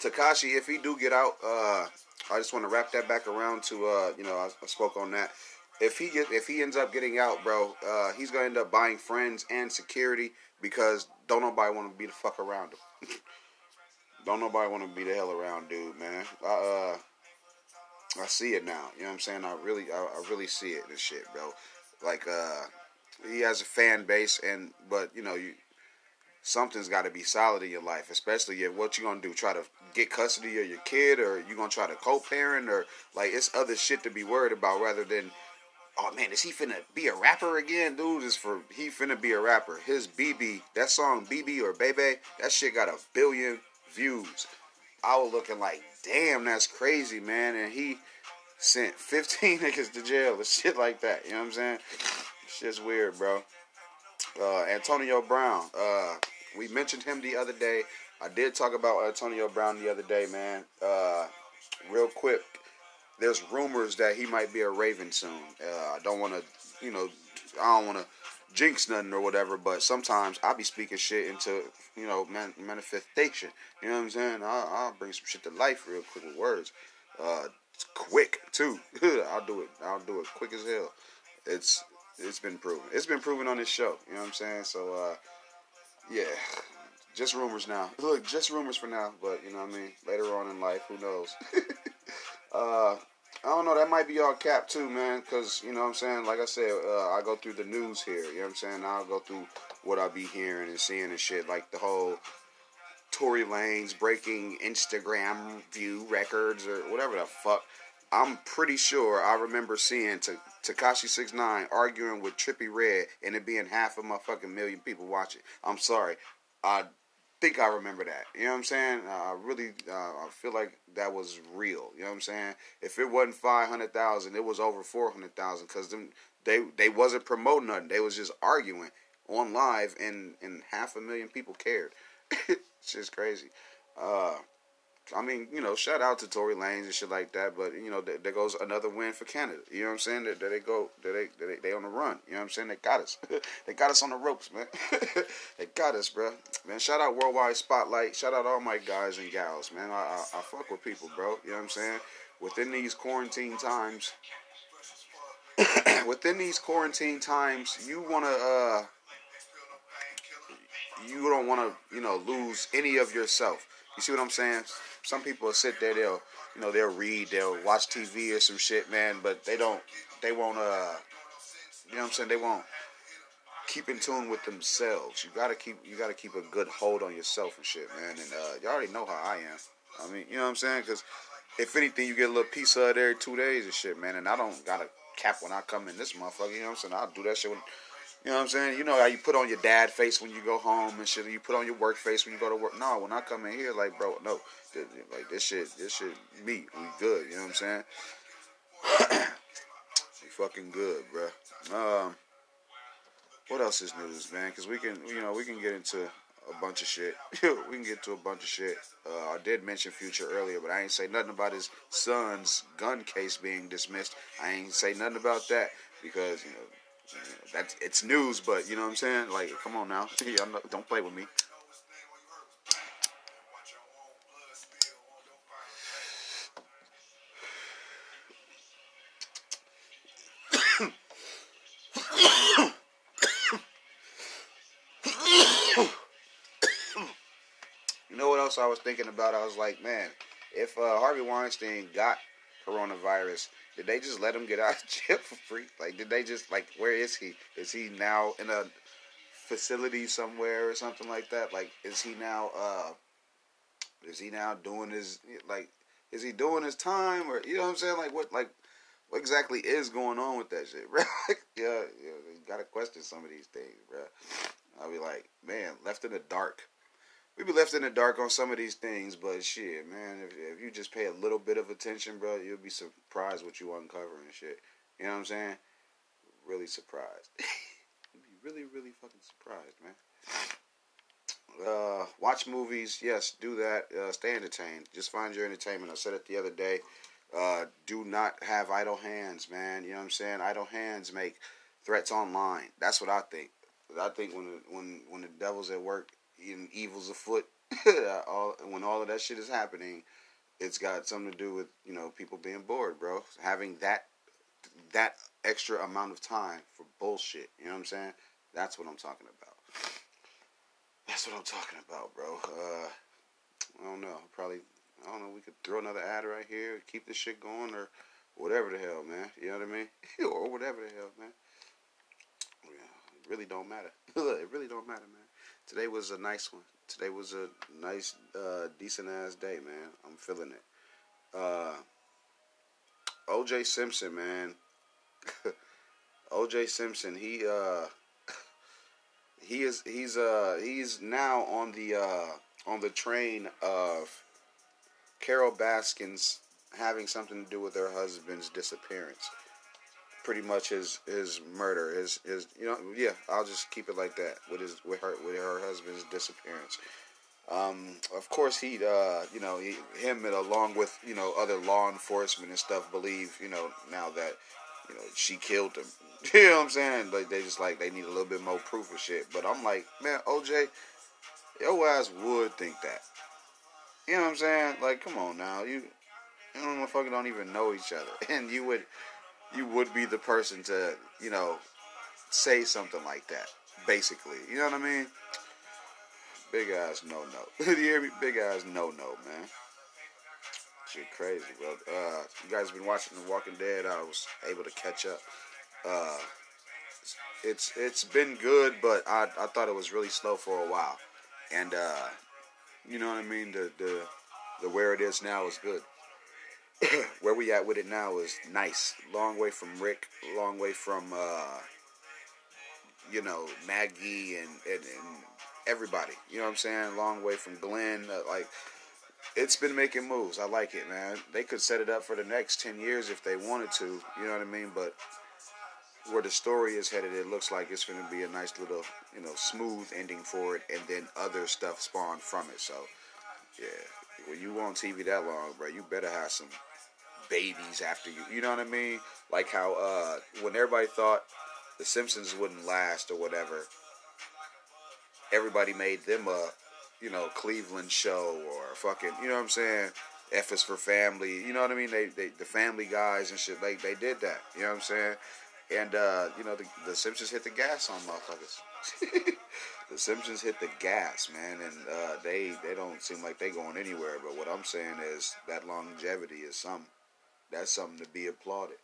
Tekashi, if he do get out, uh, I just want to wrap that back around to uh, you know, I, I, spoke on that. If he get if he ends up getting out, bro, uh, he's gonna end up buying friends and security because don't nobody want to be the fuck around him. *laughs* don't nobody want to be the hell around, dude, man. I, uh, I see it now. You know what I'm saying? I really, I, I really see it. This shit, bro. Like, uh, he has a fan base, and but you know, you something's got to be solid in your life, especially if what you gonna do? Try to get custody of your kid, or you gonna try to co-parent, or like it's other shit to be worried about rather than. Oh man, is he finna be a rapper again, dude? Is for he finna be a rapper. His BB, that song BB or Bebe, that shit got a billion views. I was looking like, damn, that's crazy, man. And he sent *laughs* 15 niggas to jail and shit like that. You know what I'm saying? Shit's weird, bro. Uh, Antonio Brown. Uh, we mentioned him the other day. I did talk about Antonio Brown the other day, man. Uh, real quick, there's rumors that he might be a Raven soon. Uh, I don't want to, you know, I don't want to jinx nothing or whatever, but sometimes I be speaking shit into, you know, man, manifestation. You know what I'm saying? I'll, I'll, bring some shit to life real quick with words. Uh, quick too. *laughs* I'll do it. I'll do it quick as hell. It's it's been proven. It's been proven on this show. You know what I'm saying? So uh, yeah, just rumors now. Look, just rumors for now. But you know what I mean. Later on in life, who knows? *laughs* uh, I don't know. That might be all cap too, man. Cause you know what I'm saying. Like I said, uh, I go through the news here. You know what I'm saying. I'll go through what I be hearing and seeing and shit. Like the whole Tory Lanez breaking Instagram view records or whatever the fuck. I'm pretty sure I remember seeing Tekashi Six Nine arguing with Trippie Redd and it being half a motherfucking million people watching. I'm sorry, I think I remember that. You know what I'm saying? Uh, I really, uh, I feel like that was real. You know what I'm saying? If it wasn't five hundred thousand, it was over four hundred thousand because them they they wasn't promoting nothing. They was just arguing on live, and and half a million people cared. *laughs* it's just crazy. Uh, I mean, you know, shout out to Tory Lanez and shit like that, but you know, there, there goes another win for Canada. You know what I'm saying? That they, they go, they, they they on the run. You know what I'm saying? They got us. *laughs* they got us on the ropes, man. *laughs* they got us, bro. Man, shout out Worldwide Spotlight. Shout out all my guys and gals, man. I, I, I fuck with people, bro. You know what I'm saying? Within these quarantine times, *coughs* within these quarantine times, you wanna, uh, you don't wanna, you know, lose any of yourself. You see what I'm saying? some people will sit there, they'll you know they'll read, they'll watch TV or some shit, man, but they don't, they won't, uh, you know what I'm saying? They won't keep in tune with themselves. You gotta keep, you gotta keep a good hold on yourself and shit, man. And uh, you already know how I am. I mean, you know what I'm saying? Because if anything, you get a little piece of it every two days and shit, man. And I don't gotta cap when I come in this motherfucker. You know what I'm saying? I'll do that shit when you know what I'm saying? You know how you put on your dad face when you go home and shit. You put on your work face when you go to work. No, when I come in here, like, bro, no, like this shit, this shit, me, we good. You know what I'm saying? *clears throat* we fucking good, bro. Um, what else is news, man? Because we can, you know, we can get into a bunch of shit. *laughs* we can get to a bunch of shit. Uh, I did mention Future earlier, but I ain't say nothing about his son's gun case being dismissed. I ain't say nothing about that because you know that's it's news, but you know what I'm saying? Like, come on now, *laughs* don't play with me. *coughs* you know what else I was thinking about? I was like, man, if uh, Harvey Weinstein got coronavirus, did they just let him get out of *laughs* jail for free? Like, did they just like where is he? Is he now in a facility somewhere or something like that? Like, is he now uh is he now doing his like is he doing his time or you know what I'm saying? Like what like what exactly is going on with that shit, *laughs* bro? yeah, yeah, you gotta question some of these things, bro. I'll be like, man, left in the dark we be left in the dark on some of these things, but shit, man, if, if you just pay a little bit of attention, bro, you'll be surprised what you uncover and shit. You know what I'm saying? Really surprised. *laughs* Be really, really fucking surprised, man. Uh, watch movies, yes, do that. Uh, stay entertained. Just find your entertainment. I said it the other day. Uh, do not have idle hands, man. You know what I'm saying? Idle hands make threats online. That's what I think. I think when when when the devil's at work, even evil's afoot. *laughs* all when all of that shit is happening, it's got something to do with you know people being bored, bro. Having that that extra amount of time for bullshit. You know what I'm saying? That's what I'm talking about. That's what I'm talking about, bro. Uh, I don't know. Probably I don't know. We could throw another ad right here, keep this shit going, or whatever the hell, man. You know what I mean? *laughs* or whatever the hell, man. Yeah, it really don't matter. *laughs* it really don't matter, man today was a nice one. Today was a nice, uh, decent ass day, man. I'm feeling it. Uh, OJ Simpson, man. *laughs* OJ Simpson, he uh, *laughs* he is he's uh he's now on the uh on the train of Carol Baskins having something to do with her husband's disappearance pretty much his his murder, is is you know yeah I'll just keep it like that with his with her with her husband's disappearance. Um, of course, he uh, you know he, him and along with you know other law enforcement and stuff believe you know now that you know she killed him. *laughs* you know what I'm saying? Like they just like they need a little bit more proof of shit. But I'm like, man, OJ, your ass would think that. You know what I'm saying? Like, come on now, you you know, motherfucker don't even know each other, *laughs* and you would you would be the person to, you know, say something like that. Basically, you know what I mean? Big ass no no. *laughs* you hear me? Big ass no no, man. Shit crazy, bro. Uh, you guys have been watching The Walking Dead? I was able to catch up. Uh, it's it's been good, but I I thought it was really slow for a while, and uh, You know what I mean? The the the where it is now is good. *coughs* where we at with it now is nice. Long way from Rick. Long way from uh, you know Maggie and, and, and everybody. You know what I'm saying? Long way from Glenn. Uh, like it's been making moves. I like it, man. They could set it up for the next ten years if they wanted to. You know what I mean? But where the story is headed, it looks like it's going to be a nice little, you know, smooth ending for it, and then other stuff spawn from it. So, yeah, when you on TV that long, bro, you better have some babies after you. You know what I mean? Like how uh, when everybody thought the Simpsons wouldn't last or whatever, everybody made them a, you know, Cleveland show or fucking, you know what I'm saying? F is for family. You know what I mean? They, they the family guys and shit. They they did that. You know what I'm saying? And uh, you know the, the Simpsons hit the gas on motherfuckers. *laughs* the Simpsons hit the gas, man, and uh, they they don't seem like they going anywhere. But what I'm saying is that longevity is some that's something to be applauded.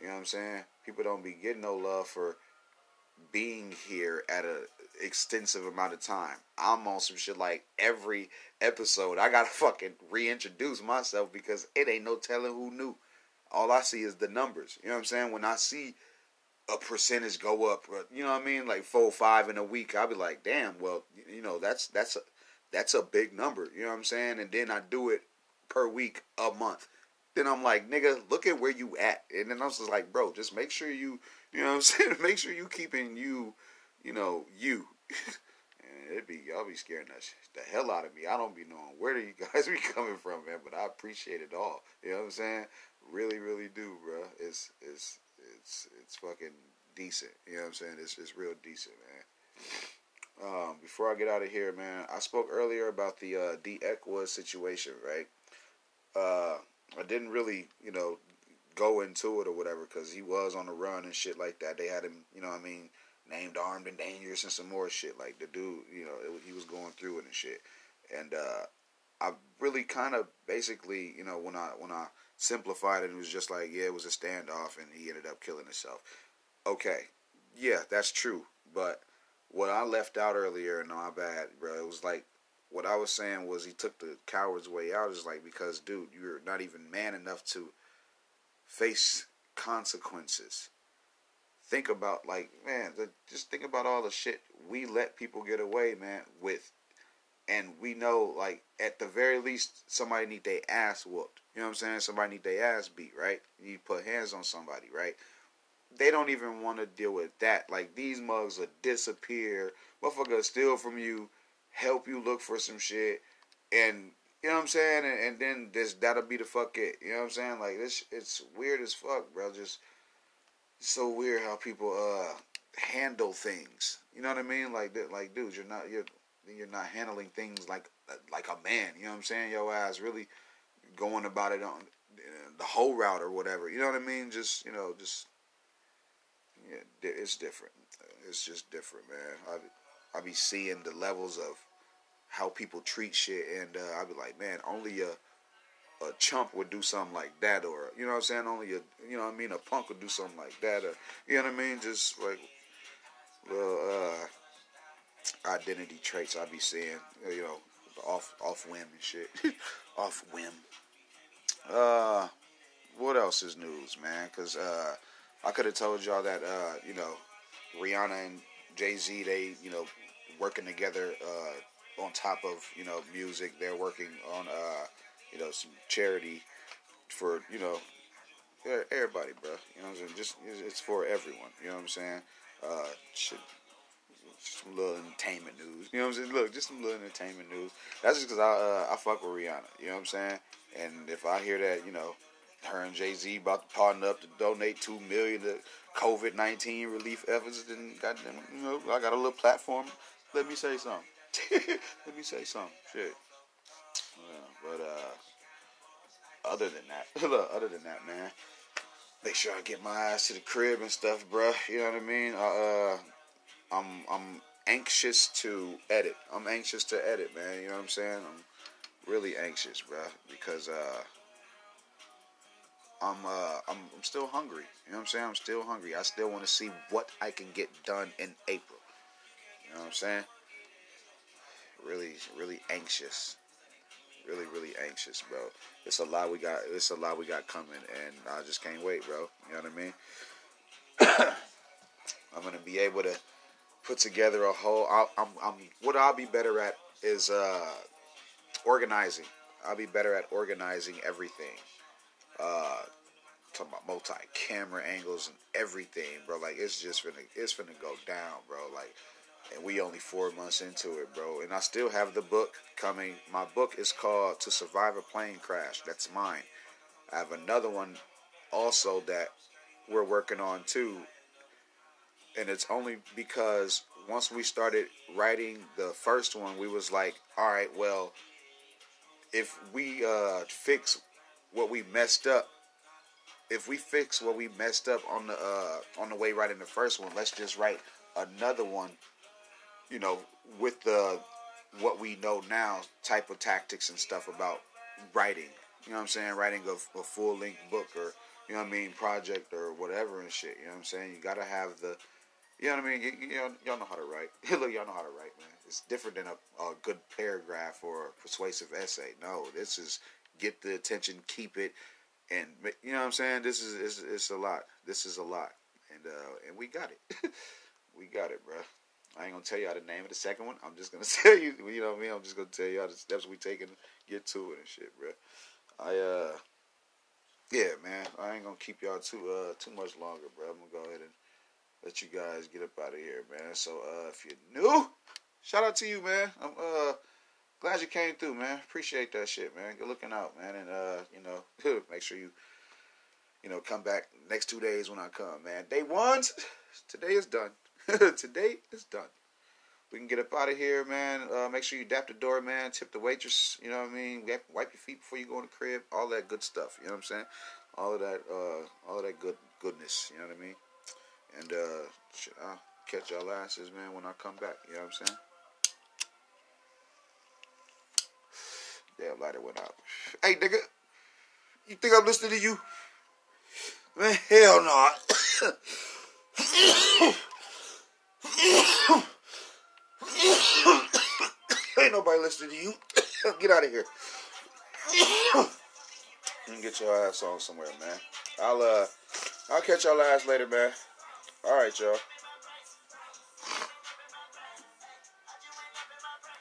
You know what I'm saying? People don't be getting no love for being here at a extensive amount of time. I'm on some shit like every episode. I gotta *laughs* fucking reintroduce myself because it ain't no telling who knew. All I see is the numbers. You know what I'm saying? When I see a percentage go up, uh, you know what I mean, like four five in a week, I'll be like, damn, well, you know, that's that's a that's a big number. You know what I'm saying? And then I do it per week, a month. Then I'm like, nigga, look at where you at. And then I'm just like, bro, just make sure you, you know what I'm *laughs* saying? make sure you keeping you, you know, you. *laughs* and it'd be y'all be scaring the, the hell out of me. I don't be knowing where do you *laughs* guys be coming from, man. But I appreciate it all. You know what I'm saying? Really, really do, bro. It's it's it's fucking decent. You know what I'm saying? It's it's real decent, man. Um, before I get out of here, man, I spoke earlier about the uh, D Equa situation, right? Uh, I didn't really, you know, go into it or whatever because he was on the run and shit like that. They had him, you know, what I mean, named armed and dangerous and some more shit. Like the dude, you know, it, he was going through it and shit. And uh, I really kind of basically, you know, when I when I simplified it, it was just like, yeah, it was a standoff, and he ended up killing himself. Okay, yeah, that's true. But what I left out earlier, and no, my bad, bro. It was like what I was saying was he took the coward's way out. Is like because, dude, you're not even man enough to face consequences. Think about like man, the, just think about all the shit we let people get away, man, with and we know like at the very least somebody need their ass whooped. You know what I'm saying? Somebody need their ass beat, right? You need put hands on somebody, right? They don't even want to deal with that. Like these mugs will disappear, motherfucker steal from you, help you look for some shit, and you know what I'm saying? And, and then this that'll be the fuck it. You know what I'm saying? Like this, it's weird as fuck, bro. Just so weird how people uh handle things. You know what I mean? Like like dude, you're not you're you're not handling things like like a man. You know what I'm saying? Your ass really going about it on the whole route or whatever. You know what I mean? Just you know, just yeah, it's different. It's just different, man. I I be seeing the levels of how people treat shit, and uh, I be like, man, only a a chump would do something like that, or you know what I'm saying? Only a you know what I mean? A punk would do something like that, or you know what I mean? Just like well, uh, identity traits I be seeing, you know, off off whim and shit, *laughs* off whim. Uh, what else is news, man? Cause uh, I could have told y'all that uh, you know, Rihanna and Jay Z, they you know, working together uh, on top of you know music. They're working on uh, you know, some charity for you know, everybody, bro. You know what I'm saying? Just it's for everyone. You know what I'm saying? Uh, shit, some little entertainment news. You know what I'm saying? Look, just some little entertainment news. That's just because I uh, I fuck with Rihanna. You know what I'm saying? And if I hear that, you know, her and Jay Z about to partner up to donate two million to COVID nineteen relief efforts, then goddamn, you know, I got a little platform. Let me say something. *laughs* Let me say something. Shit. Yeah, but uh, other than that, *laughs* look, other than that, man, make sure I get my ass to the crib and stuff, bruh. You know what I mean? Uh, uh I'm I'm anxious to edit. I'm anxious to edit, man. You know what I'm saying? I'm really anxious, bro, because uh, I'm uh, I'm I'm still hungry. You know what I'm saying? I'm still hungry. I still want to see what I can get done in April. You know what I'm saying? Really, really anxious. really, really anxious, bro. It's a lot we got. It's a lot we got coming, and I just can't wait, bro. You know what I mean? *coughs* I'm gonna be able to put together a whole. I'll, I'm, I'm, what I'll be better at is uh, organizing. I'll be better at organizing everything. Uh, talking about multi-camera angles and everything, bro. Like it's just gonna, it's gonna go down, bro. Like, and we only four months into it, bro. And I still have the book coming. My book is called "To Survive a Plane Crash." That's mine. I have another one also that we're working on too and it's only because once we started writing the first one, we was like, all right, well, if we uh, fix what we messed up, if we fix what we messed up on the uh, on the way writing the first one, let's just write another one. You know, with the what we know now type of tactics and stuff about writing. You know what I'm saying? Writing a, a full length book or you know what I mean project or whatever and shit. You know what I'm saying? You gotta have the you know what I mean? You know, y'all know how to write. *laughs* Look, y'all know how to write, man. It's different than a, a good paragraph or a persuasive essay. No, this is get the attention, keep it, and you know what I'm saying. This is it's, it's a lot. This is a lot, and uh, and we got it. *laughs* we got it, bro. I ain't gonna tell y'all the name of the second one. I'm just gonna *laughs* tell you. You know what I mean? I'm just gonna tell y'all the steps we taking, get to it and shit, bro. I uh, yeah, man. I ain't gonna keep y'all too uh too much longer, bro. I'm gonna go ahead and let you guys get up out of here, man. So uh, if you're new, shout out to you, man. I'm uh glad you came through, man. Appreciate that shit, man. Good looking out, man. And uh, you know, *laughs* make sure you you know come back next two days when I come, man. Day ones, today is done. *laughs* today is done. We can get up out of here, man. Uh, make sure you dap the door, man. Tip the waitress. You know what I mean. Wipe your feet before you go in the crib. All that good stuff. You know what I'm saying. All of that. Uh, all of that good goodness. You know what I mean. And uh, I'll catch y'all asses, man, when I come back. You know what I'm saying? Damn lighter went out. Hey, nigga, you think I'm listening to you? Man, hell no. *coughs* Ain't nobody listening to you. *coughs* Get out of here. *coughs* and get your ass on somewhere, man. I'll uh, I'll catch y'all ass later, man. All right, y'all.